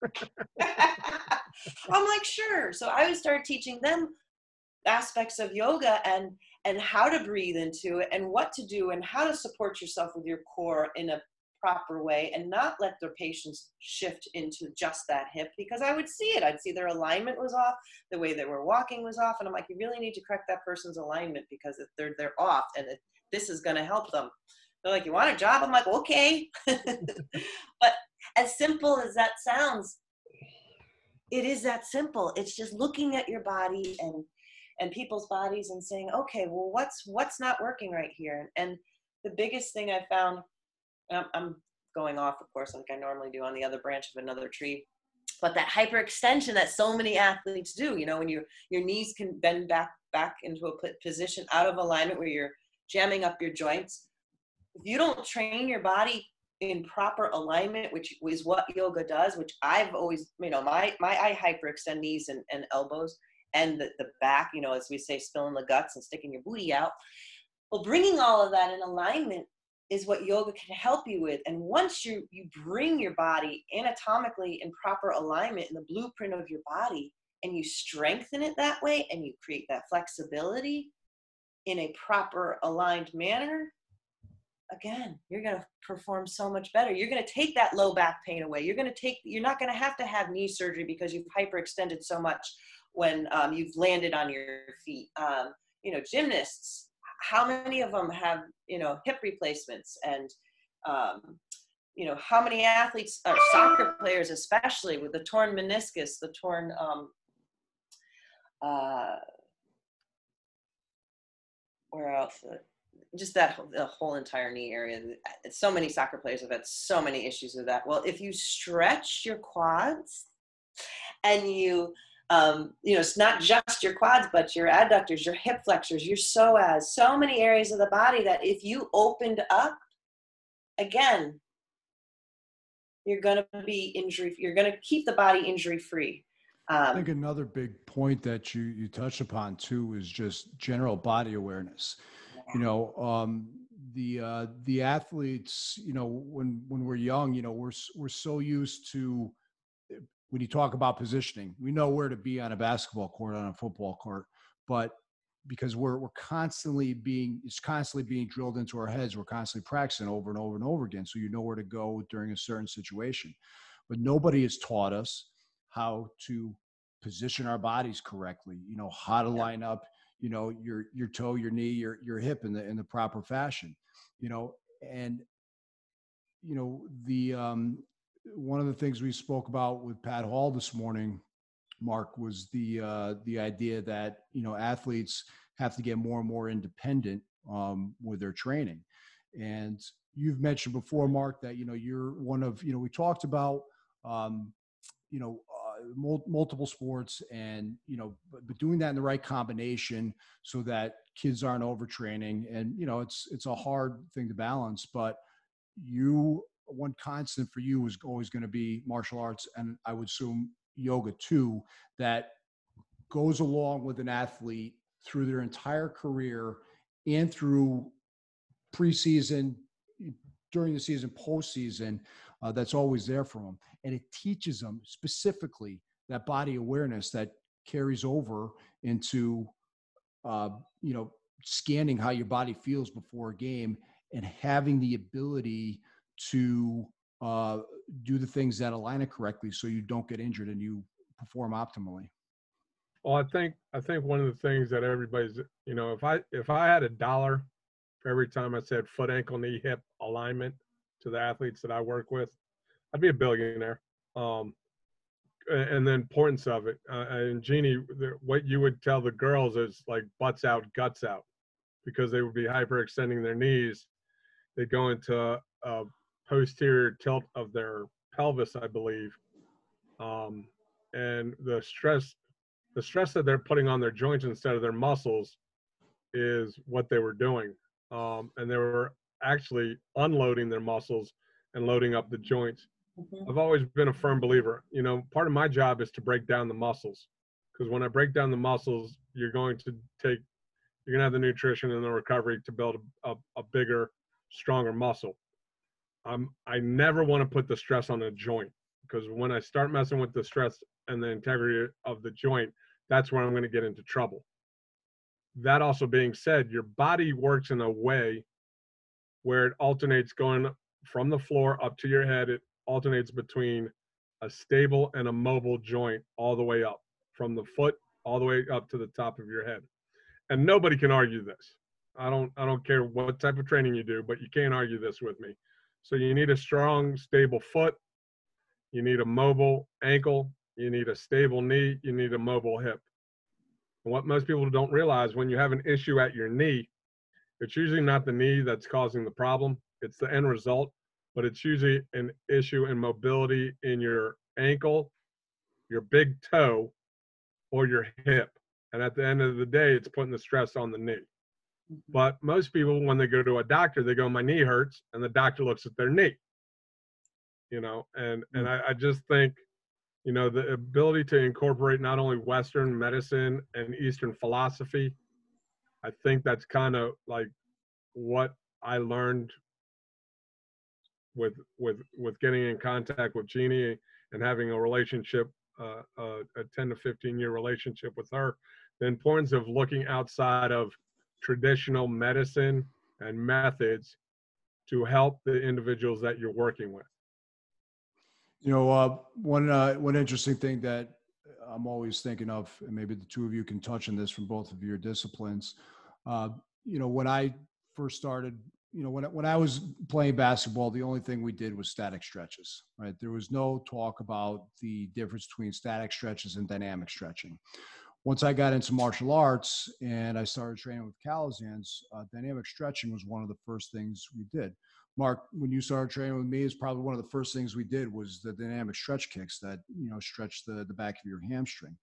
like, hmm. I'm like sure. So i would start teaching them aspects of yoga and and how to breathe into it and what to do and how to support yourself with your core in a proper way and not let their patients shift into just that hip because I would see it. I'd see their alignment was off, the way they were walking was off, and I'm like, you really need to correct that person's alignment because if they're they're off and this is going to help them. They're like, you want a job? I'm like, okay. but as simple as that sounds, it is that simple. It's just looking at your body and and people's bodies and saying, okay, well, what's what's not working right here? And the biggest thing I found, um, I'm going off, of course, like I normally do on the other branch of another tree, but that hyperextension that so many athletes do, you know, when your your knees can bend back back into a position out of alignment where you're jamming up your joints. If you don't train your body in proper alignment, which is what yoga does, which I've always, you know, my my I hyperextend knees and, and elbows and the, the back, you know, as we say, spilling the guts and sticking your booty out. Well, bringing all of that in alignment is what yoga can help you with. And once you you bring your body anatomically in proper alignment in the blueprint of your body, and you strengthen it that way, and you create that flexibility in a proper aligned manner, again, you're going to perform so much better. You're going to take that low back pain away. You're going to take, you're not going to have to have knee surgery because you've hyperextended so much when um, you've landed on your feet. Um, you know, gymnasts, how many of them have, you know, hip replacements and, um, you know, how many athletes, uh, soccer players especially, with the torn meniscus, the torn, um, uh, where else? just that the whole entire knee area. So many soccer players have had so many issues with that. Well, if you stretch your quads and you um, you know, it's not just your quads, but your adductors, your hip flexors, your psoas, so many areas of the body that if you opened up, again, you're going to be injury, you're going to keep the body injury free. Um, I think another big point that you, you touched upon too is just general body awareness you know um, the uh, the athletes you know when when we're young you know we're we're so used to when you talk about positioning we know where to be on a basketball court on a football court but because we're we're constantly being it's constantly being drilled into our heads. We're constantly practicing over and over and over again so you know where to go during a certain situation. But nobody has taught us how to position our bodies correctly you know how to line up you know your your toe your knee your your hip in the in the proper fashion you know and you know the um one of the things we spoke about with Pat Hall this morning Mark was the uh the idea that you know athletes have to get more and more independent um with their training. And you've mentioned before Mark that you know you're one of you know we talked about um you know multiple sports and you know but, but doing that in the right combination so that kids aren't overtraining. And you know it's it's a hard thing to balance but you one constant for you is always going to be martial arts and i would assume yoga too that goes along with an athlete through their entire career and through preseason during the season postseason uh, that's always there for them and it teaches them specifically that body awareness that carries over into uh, you know scanning how your body feels before a game and having the ability to uh, do the things that align it correctly so you don't get injured and you perform optimally well i think i think one of the things that everybody's you know if i if i had a dollar for every time i said foot ankle knee hip alignment to the athletes that i work with I'd be a billionaire. Um, and the importance of it. Uh, and Jeannie, what you would tell the girls is like butts out, guts out, because they would be hyperextending their knees. They go into posterior tilt of their pelvis, I believe. Um, and the stress, the stress that they're putting on their joints instead of their muscles, is what they were doing. Um, and they were actually unloading their muscles and loading up the joints. Mm-hmm. I've always been a firm believer. You know, part of my job is to break down the muscles because when I break down the muscles, you're going to take, you're going to have the nutrition and the recovery to build a, a, a bigger, stronger muscle. Um, I never want to put the stress on a joint because when I start messing with the stress and the integrity of the joint, that's where I'm going to get into trouble. That also being said, your body works in a way where it alternates going from the floor up to your head. It alternates between a stable and a mobile joint all the way up from the foot all the way up to the top of your head. And nobody can argue this. I don't I don't care what type of training you do, but you can't argue this with me. So you need a strong, stable foot. You need a mobile ankle. You need a stable knee. You need a mobile hip. And what most people don't realize when you have an issue at your knee, it's usually not the knee that's causing the problem. It's the end result, but it's usually an issue in mobility in your ankle, your big toe, or your hip. And at the end of the day, it's putting the stress on the knee. Mm-hmm. But most people, when they go to a doctor, they go, "My knee hurts," and the doctor looks at their knee. You know, and and I, I just think, you know, the ability to incorporate not only Western medicine and Eastern philosophy, I think that's kind of like what I learned with with with getting in contact with Jeannie and having a relationship, uh, uh, a 10 to 15 year relationship with her. The importance of looking outside of traditional medicine and methods to help the individuals that you're working with. You know, uh, one uh, one interesting thing that I'm always thinking of, and maybe the two of you can touch on this from both of your disciplines. Uh, you know, when I first started, you know, when when I was playing basketball, the only thing we did was static stretches. Right? There was no talk about the difference between static stretches and dynamic stretching once I got into martial arts and I started training with Calisans, uh, dynamic stretching was one of the first things we did. Mark, when you started training with me, is probably one of the first things we did was the dynamic stretch kicks that you know stretch the the back of your hamstring.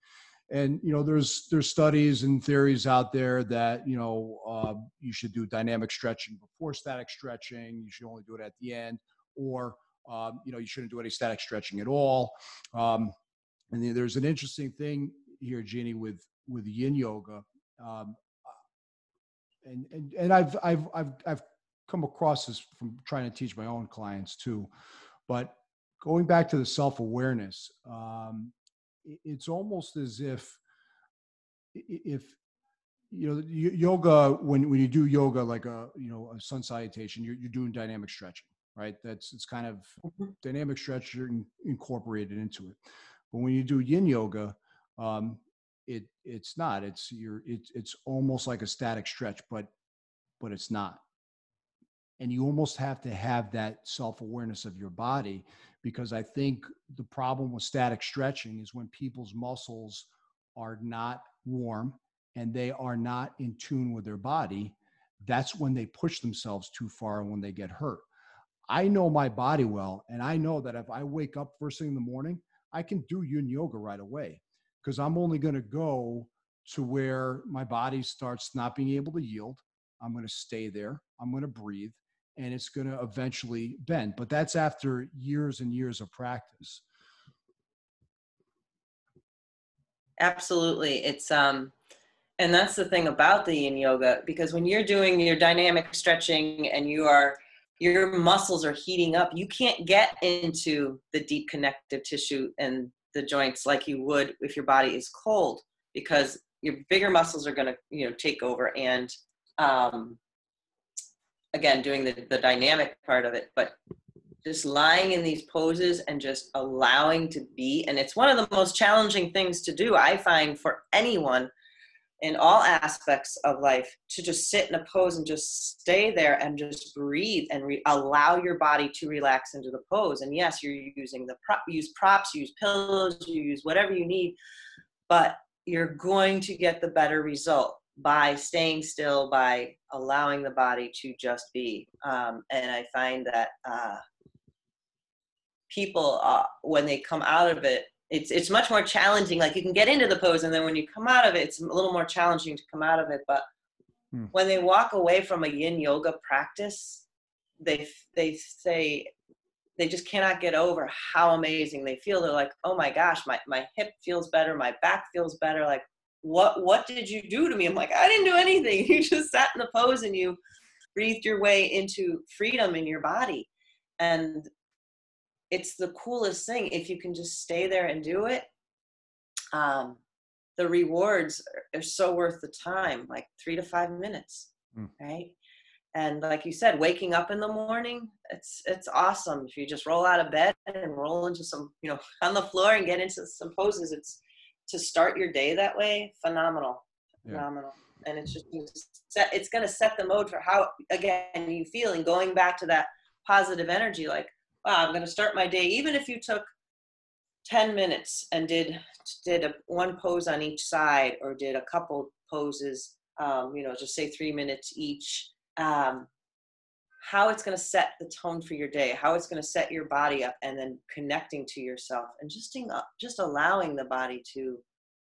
And you know, there's there's studies and theories out there that you know uh, you should do dynamic stretching before static stretching. You should only do it at the end, or um, you know, you shouldn't do any static stretching at all. Um, and there's an interesting thing here, Jeannie, with with Yin Yoga, um, and and and I've I've I've I've come across this from trying to teach my own clients too, but going back to the self awareness, um, it's almost as if if you know yoga when when you do yoga like a you know a sun salutation you're, you're doing dynamic stretching right? That's it's kind of mm-hmm. dynamic stretching incorporated into it. But when you do yin yoga um, it it's not. It's you're it's it's almost like a static stretch, but but it's not. And you almost have to have that self awareness of your body because I think the problem with static stretching is when people's muscles are not warm and they are not in tune with their body, that's when they push themselves too far and when they get hurt. I know my body well, and I know that if I wake up first thing in the morning, I can do yin yoga right away because I'm only going to go to where my body starts not being able to yield. I'm going to stay there. I'm going to breathe and it's going to eventually bend. But that's after years and years of practice. Absolutely. It's, um, and that's the thing about the yin yoga because when you're doing your dynamic stretching and you are your muscles are heating up you can't get into the deep connective tissue and the joints like you would if your body is cold because your bigger muscles are going to you know take over and um, again doing the, the dynamic part of it but just lying in these poses and just allowing to be and it's one of the most challenging things to do i find for anyone in all aspects of life to just sit in a pose and just stay there and just breathe and re- allow your body to relax into the pose. And yes, you're using the prop, use props, use pillows, you use whatever you need, but you're going to get the better result by staying still, by allowing the body to just be. Um, and I find that uh, people, uh, when they come out of it, it's it's much more challenging. Like you can get into the pose, and then when you come out of it, it's a little more challenging to come out of it. But hmm. when they walk away from a Yin yoga practice, they they say they just cannot get over how amazing they feel. They're like, oh my gosh, my my hip feels better, my back feels better. Like what what did you do to me? I'm like, I didn't do anything. You just sat in the pose and you breathed your way into freedom in your body. And it's the coolest thing if you can just stay there and do it. Um, the rewards are so worth the time like three to five minutes mm. right? And like you said waking up in the morning it's it's awesome. If you just roll out of bed and roll into some you know on the floor and get into some poses it's to start your day that way phenomenal phenomenal. And it's just it's going to set the mode for how again you feel and going back to that positive energy like wow i'm going to start my day even if you took 10 minutes and did did a, one pose on each side or did a couple poses um, you know just say three minutes each um, how it's going to set the tone for your day how it's going to set your body up and then connecting to yourself and just just allowing the body to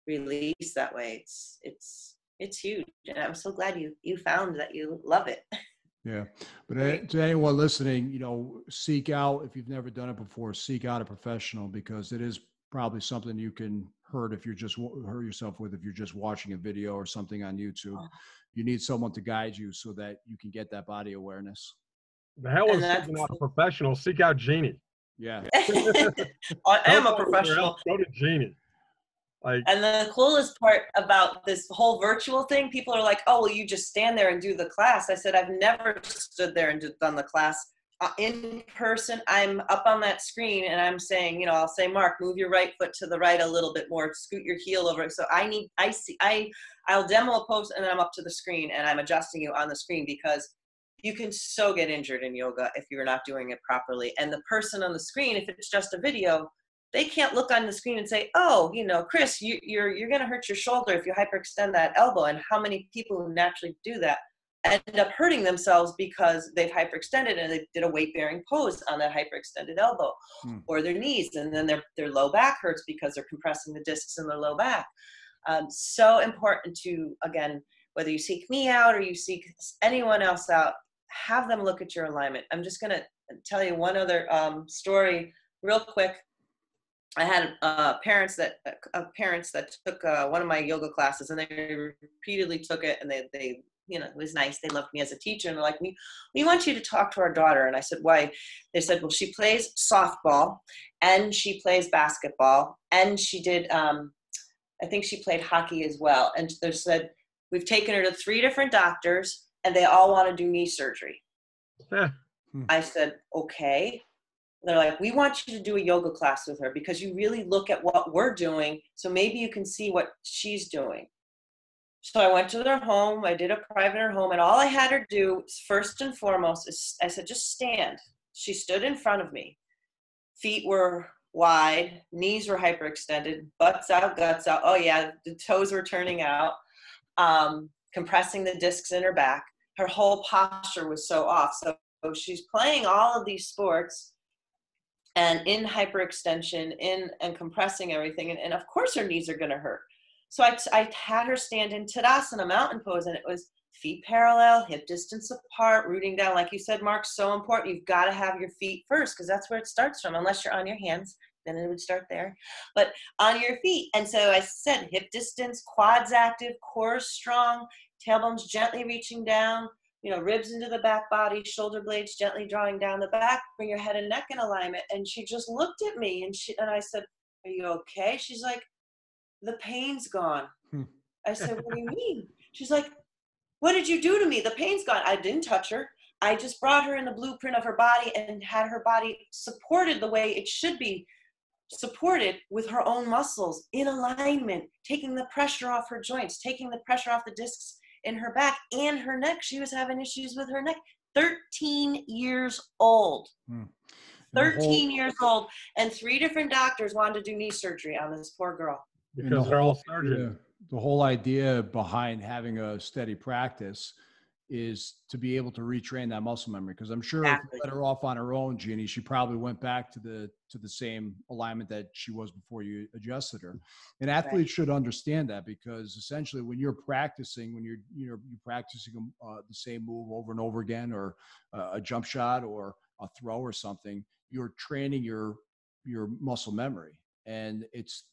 release that way. It's it's it's huge and i'm so glad you you found that you love it yeah. But uh, to anyone listening you know seek out if you've never done it before seek out a professional because it is probably something you can hurt if you're just hurt yourself with if you're just watching a video or something on youtube. Oh. you need someone to guide you so that you can get that body awareness. The hell is seeking out a professional. Seek out jeannie yeah. I am a professional. Go to jeannie like, and the coolest part about this whole virtual thing, people are like, "Oh, well, you just stand there and do the class." I said, "I've never stood there and done the class uh, in person. I'm up on that screen and I'm saying, you know, I'll say, Mark, move your right foot to the right a little bit more, scoot your heel over. So I need, I see, I, I'll demo a pose and then I'm up to the screen and I'm adjusting you on the screen because you can so get injured in yoga if you're not doing it properly. And the person on the screen, if it's just a video, they can't look on the screen and say, "Oh, you know, Chris, you, you're you're going to hurt your shoulder if you hyperextend that elbow." And how many people who naturally do that end up hurting themselves because they've hyperextended and they did a weight-bearing pose on that hyperextended elbow hmm. or their knees, and then their their low back hurts because they're compressing the discs in their low back. Um, so important to again, whether you seek me out or you seek anyone else out, have them look at your alignment. I'm just going to tell you one other um, story real quick I had uh, parents that uh, parents that took uh, one of my yoga classes, and they repeatedly took it, and they they you know it was nice. They loved me as a teacher, and they're like, "We we want you to talk to our daughter." And I said, "Why?" They said, "Well, she plays softball, and she plays basketball, and she did. Um, I think she played hockey as well." And they said, "We've taken her to three different doctors, and they all want to do knee surgery." I said, "Okay." They're like, we want you to do a yoga class with her because you really look at what we're doing. So maybe you can see what she's doing. So I went to their home. I did a private her home, and all I had her do first and foremost is I said, just stand. She stood in front of me. Feet were wide, knees were hyperextended, butts out, guts out. Oh yeah, the toes were turning out, um, compressing the discs in her back. Her whole posture was so off. So she's playing all of these sports and in hyperextension in and compressing everything and, and of course her knees are going to hurt. So I, I had her stand in tadasana mountain pose and it was feet parallel hip distance apart rooting down. Like you said mark so important. You've got to have your feet first because that's where it starts from unless you're on your hands then it would start there. But on your feet and so i said hip distance quads active core strong tailbones gently reaching down you know, ribs into the back body, shoulder blades gently drawing down the back, bring your head and neck in alignment. And she just looked at me and she and I said, Are you okay? She's like, The pain's gone. Hmm. I said, What do you mean? She's like, What did you do to me? The pain's gone. I didn't touch her. I just brought her in the blueprint of her body and had her body supported the way it should be supported with her own muscles in alignment, taking the pressure off her joints, taking the pressure off the discs in her back and her neck. She was having issues with her neck. 13 years old. Hmm. 13 whole, years old. And three different doctors wanted to do knee surgery on this poor girl. Because the they're all surgeons. The whole idea behind having a steady practice is to be able to retrain that muscle memory because i'm sure exactly. if you let her off on her own jeannie she probably went back to the to the same alignment that she was before you adjusted her and athletes right. should understand that because essentially when you're practicing when you're you know you're practicing uh, the same move over and over again or uh, a jump shot or a throw or something you're training your your muscle memory and it's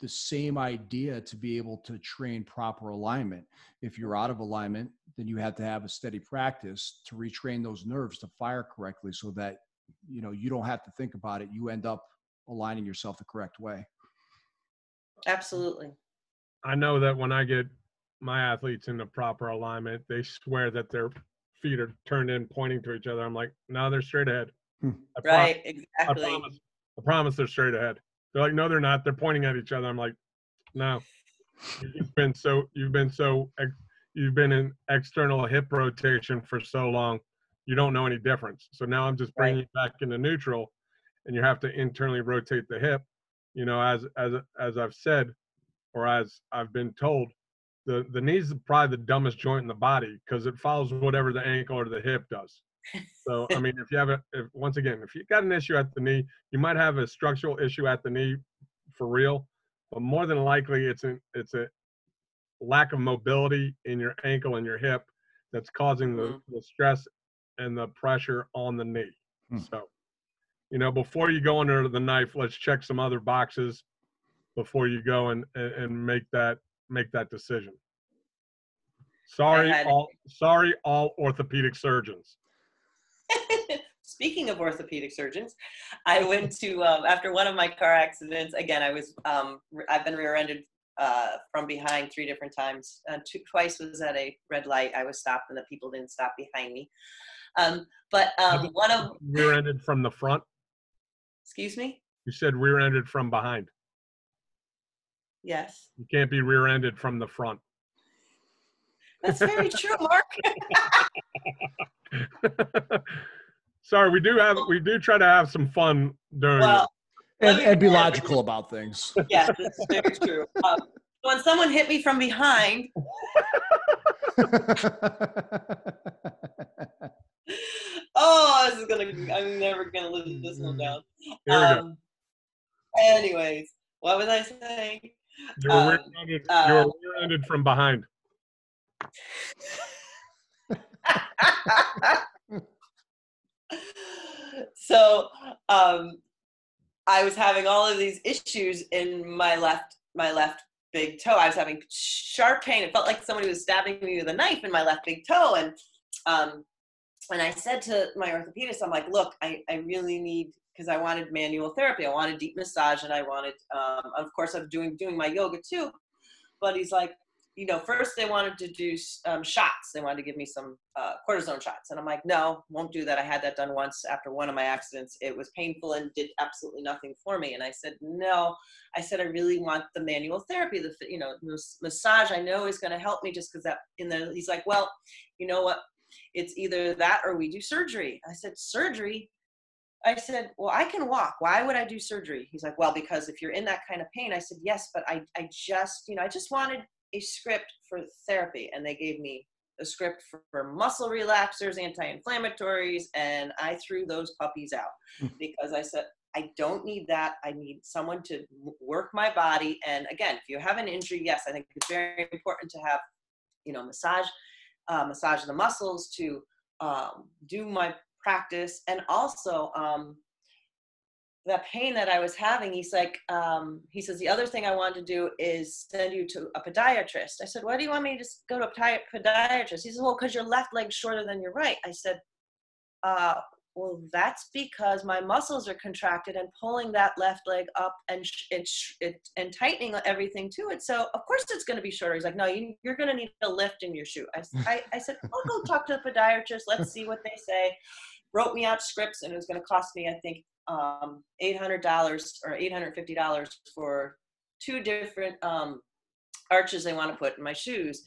the same idea to be able to train proper alignment. If you're out of alignment, then you have to have a steady practice to retrain those nerves to fire correctly so that you know you don't have to think about it. You end up aligning yourself the correct way. Absolutely. I know that when I get my athletes in the proper alignment, they swear that their feet are turned in pointing to each other. I'm like, no, they're straight ahead. Hmm. right, exactly. I promise, I promise they're straight ahead. They're like, no, they're not. They're pointing at each other. I'm like, no. You've been so you've been so you've been in external hip rotation for so long, you don't know any difference. So now I'm just bringing you back into neutral, and you have to internally rotate the hip. You know, as as as I've said, or as I've been told, the the knee is probably the dumbest joint in the body because it follows whatever the ankle or the hip does. So I mean, if you have a, if once again, if you got an issue at the knee, you might have a structural issue at the knee for real, but more than likely it's a it's a lack of mobility in your ankle and your hip that's causing the, Mhm. the stress and the pressure on the knee. Hmm. So, you know, before you go under the knife, let's check some other boxes before you go and and, and make that make that decision. Sorry, all sorry, all orthopedic surgeons. Speaking of orthopedic surgeons, I went to um, after one of my car accidents. Again, I was um, I've been rear-ended uh, from behind three different times. Uh, two, twice was at a red light. I was stopped, and the people didn't stop behind me. Um, but um, one of Rear-ended from the front. excuse me. You said rear-ended from behind. Yes, You can't be rear-ended from the front. That's very true, Mark. Sorry, we do have we do try to have some fun during. Well, And, and be logical about things. yes, that's very true. Um, when someone hit me from behind, oh, this is gonna. I'm never gonna live this one down. Here we go. Um, anyways, what was I saying? You were um, rear-ended, you uh, were rear-ended from behind. so, um, I was having all of these issues in my left, my left big toe. I was having sharp pain. It felt like somebody was stabbing me with a knife in my left big toe, and um, and I said to my orthopedist, I'm like, look, I, I really need because I wanted manual therapy. I wanted deep massage, and I wanted, um, of course, I'm doing doing my yoga too. But he's like, you know, first they wanted to do um, shots. They wanted to give me some uh, cortisone shots, and I'm like, no, won't do that. I had that done once after one of my accidents. It was painful and did absolutely nothing for me. And I said, no. I said, I really want the manual therapy. The you know mas- massage I know is going to help me just because that. In the he's like, well, you know what? It's either that or we do surgery. I said, surgery. I said, well, I can walk. Why would I do surgery? He's like, well, because if you're in that kind of pain, I said, yes, but I, I just, you know, I just wanted a script for therapy. And they gave me a script for, for muscle relaxers, anti-inflammatories, and I threw those puppies out because I said, I don't need that. I need someone to work my body. And again, if you have an injury, yes, I think it's very important to have, you know, massage, uh, massage the muscles to um, do my practice and also um, the pain that I was having, he's like, um, he says, the other thing I want to do is send you to a podiatrist. I said, why do you want me to just go to a podi- podiatrist? He says, well, because your left leg's shorter than your right. I said, uh, well, that's because my muscles are contracted and pulling that left leg up and sh- it, sh- it and tightening everything to it. So of course it's going to be shorter. He's like, no, you, you're going to need a lift in your shoe. I I said, I'll go talk to the podiatrist. Let's see what they say. Wrote me out scripts and it was going to cost me, I think, um, $800 or $850 for two different um, arches they want to put in my shoes.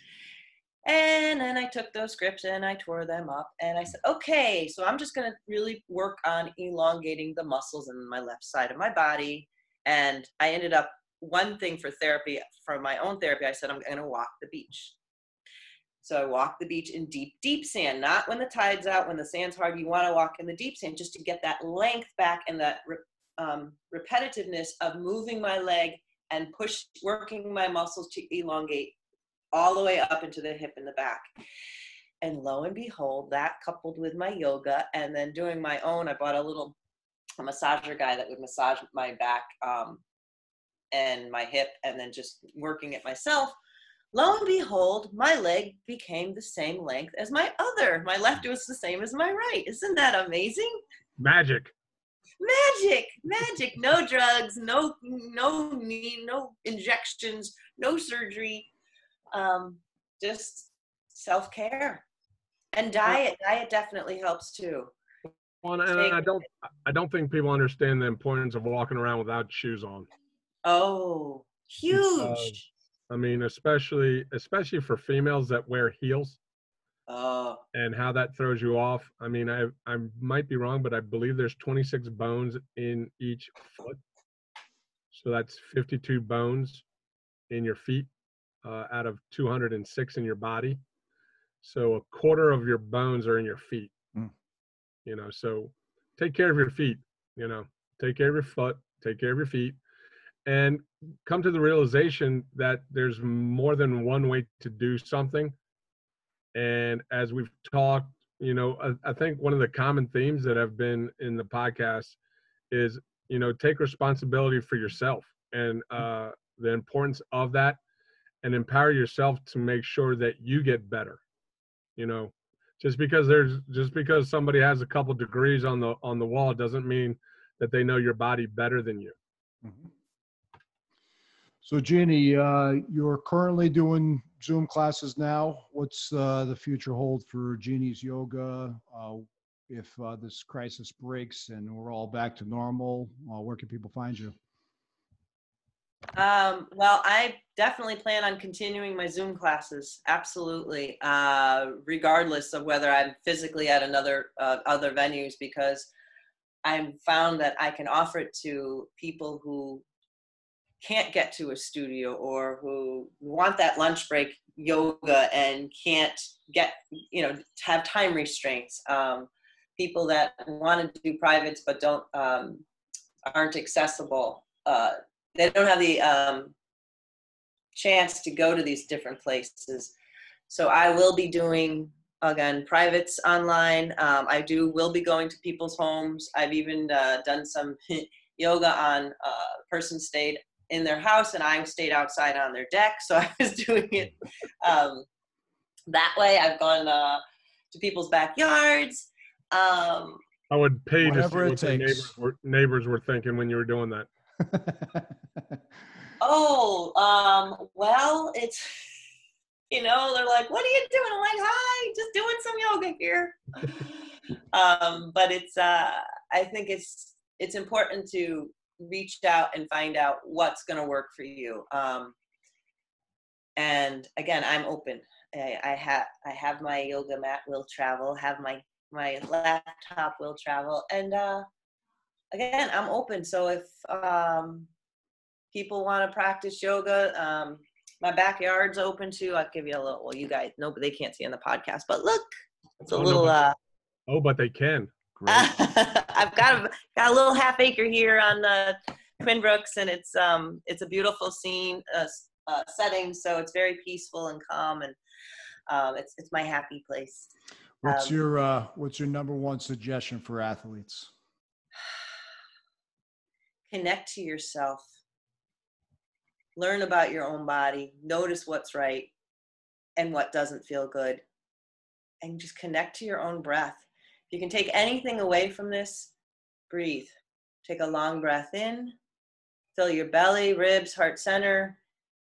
And then I took those scripts and I tore them up and I said, okay, so I'm just going to really work on elongating the muscles in my left side of my body. And I ended up, one thing for therapy, for my own therapy, I said, I'm going to walk the beach. So I walk the beach in deep, deep sand, not when the tide's out, when the sand's hard. You want to walk in the deep sand just to get that length back and that re- um, repetitiveness of moving my leg and push, working my muscles to elongate all the way up into the hip and the back. And lo and behold, that coupled with my yoga and then doing my own, I bought a little a massager guy that would massage my back um, and my hip and then just working it myself. Lo and behold, my leg became the same length as my other. My left was the same as my right. Isn't that amazing? Magic. magic magic no drugs no no need no injections no surgery um just self-care and diet diet definitely helps too Well, and I don't I don't think people understand the importance of walking around without shoes on. oh huge I mean, especially especially for females that wear heels Oh, and how that throws you off. I mean, I I might be wrong, but I believe there's 26 bones in each foot. So that's 52 bones in your feet uh, out of 206 in your body. So a quarter of your bones are in your feet. Mm. You know, so take care of your feet. You know, take care of your foot, take care of your feet, and come to the realization that there's more than one way to do something. And as we've talked, you know, I, I think one of the common themes that have been in the podcast is, you know, take responsibility for yourself and uh, the importance of that and empower yourself to make sure that you get better. You know, just because there's just because somebody has a couple degrees on the on the wall doesn't mean that they know your body better than you. Mhm. So Jeannie, uh, you're currently doing Zoom classes now. What's uh, the future hold for Jeannie's yoga? Uh, if uh, this crisis breaks and we're all back to normal, uh, where can people find you? Um, well, I definitely plan on continuing my Zoom classes. Absolutely, uh, regardless of whether I'm physically at another other venues, because I've found that I can offer it to people who can't get to a studio or who want that lunch break yoga and can't get, you know, have time restraints. Um, people that want to do privates but don't um, aren't accessible. Uh, they don't have the um, chance to go to these different places. So I will be doing again privates online. Um, I do will be going to people's homes. I've even uh, done some yoga on uh, person stayed in their house and I stayed outside on their deck. So I was doing it um, that way. I've gone uh, to people's backyards. Um, I would pay to see what the neighbors were, neighbors were thinking when you were doing that. oh, um, well, it's, you know, they're like, what are you doing? I'm like, hi, just doing some yoga here. um, but it's, uh, I think it's, it's important to reach out and find out what's going to work for you. Um, and again, I'm open. I, I have, I have my yoga mat will travel, have my, my laptop will travel. And, uh, again, I'm open. So if, um, people want to practice yoga, um, my backyard's open too. I'll give you a little. Well, you guys, no, but they can't see in the podcast. But look, it's a Oh, no, little. but- uh, Oh, but they can. I've got a got a little half acre here on uh, Twin Brooks, and it's um it's a beautiful scene uh, uh, setting. So it's very peaceful and calm, and um, it's it's my happy place. What's Um, your uh, What's your number one suggestion for athletes? Connect to yourself. Learn about your own body. Notice what's right and what doesn't feel good. And just connect to your own breath. If you can take anything away from this, breathe. Take a long breath in, fill your belly, ribs, heart center,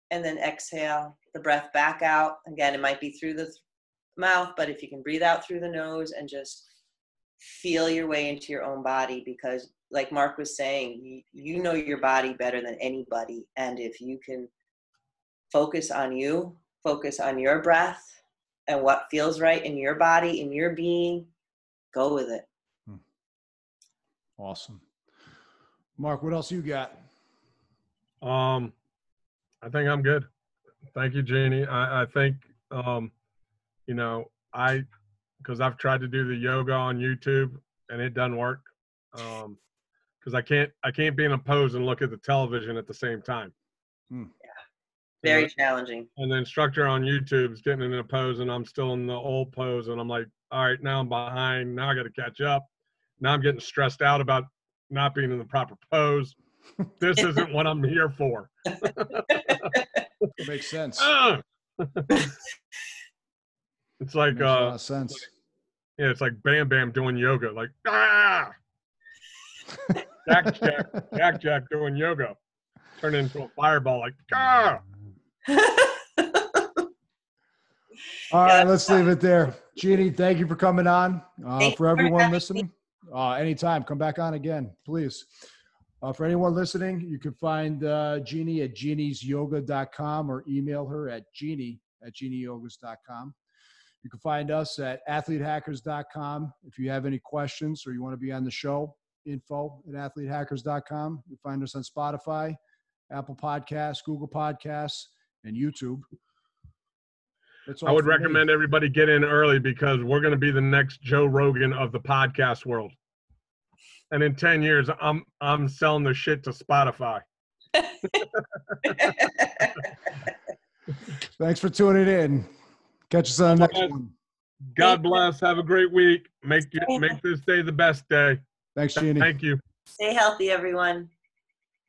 and then exhale the breath back out. Again, it might be through the th- mouth, but if you can breathe out through the nose and just feel your way into your own body because like mark was saying you, you know your body better than anybody and if you can focus on you focus on your breath and what feels right in your body in your being go with it Awesome, Mark. What else you got? Um, I think I'm good. Thank you, Jeannie. I, I think, um, you know, I, because I've tried to do the yoga on YouTube and it doesn't work. Um, because I can't, I can't be in a pose and look at the television at the same time. Hmm. very Yeah. challenging And the instructor on YouTube is getting in a pose and I'm still in the old pose and I'm like, all right, now I'm behind. Now I got to catch up. Now I'm getting stressed out about not being in the proper pose. This isn't what I'm here for. Makes sense. Ah! it's like Makes a lot uh of sense. yeah, it's like Bam Bam doing yoga, like ah Jack Jack Jack Jack doing yoga. Turn into a fireball like ah All right, let's leave it there. Jeannie, thank you for coming on. Uh, for you for everyone listening, uh, anytime, come back on again, please. Uh, for anyone listening, you can find uh, Jeannie at jeanniesyoga.com or email her at jeannie at jeannieyogas.com. You can find us at athletehackers.com. If you have any questions or you want to be on the show, info at athletehackers.com. You find us on Spotify, Apple Podcasts, Google Podcasts, and YouTube. That's I would for me. recommend everybody get in early because we're going to be the next Joe Rogan of the podcast world. And in 10 years, I'm I'm selling the shit to Spotify. Thanks for tuning in. Catch us on the next Bye. one. God bless. Have a great week. Make you, make this day the best day. Thanks, Jeannie. Thank you. Stay healthy, everyone.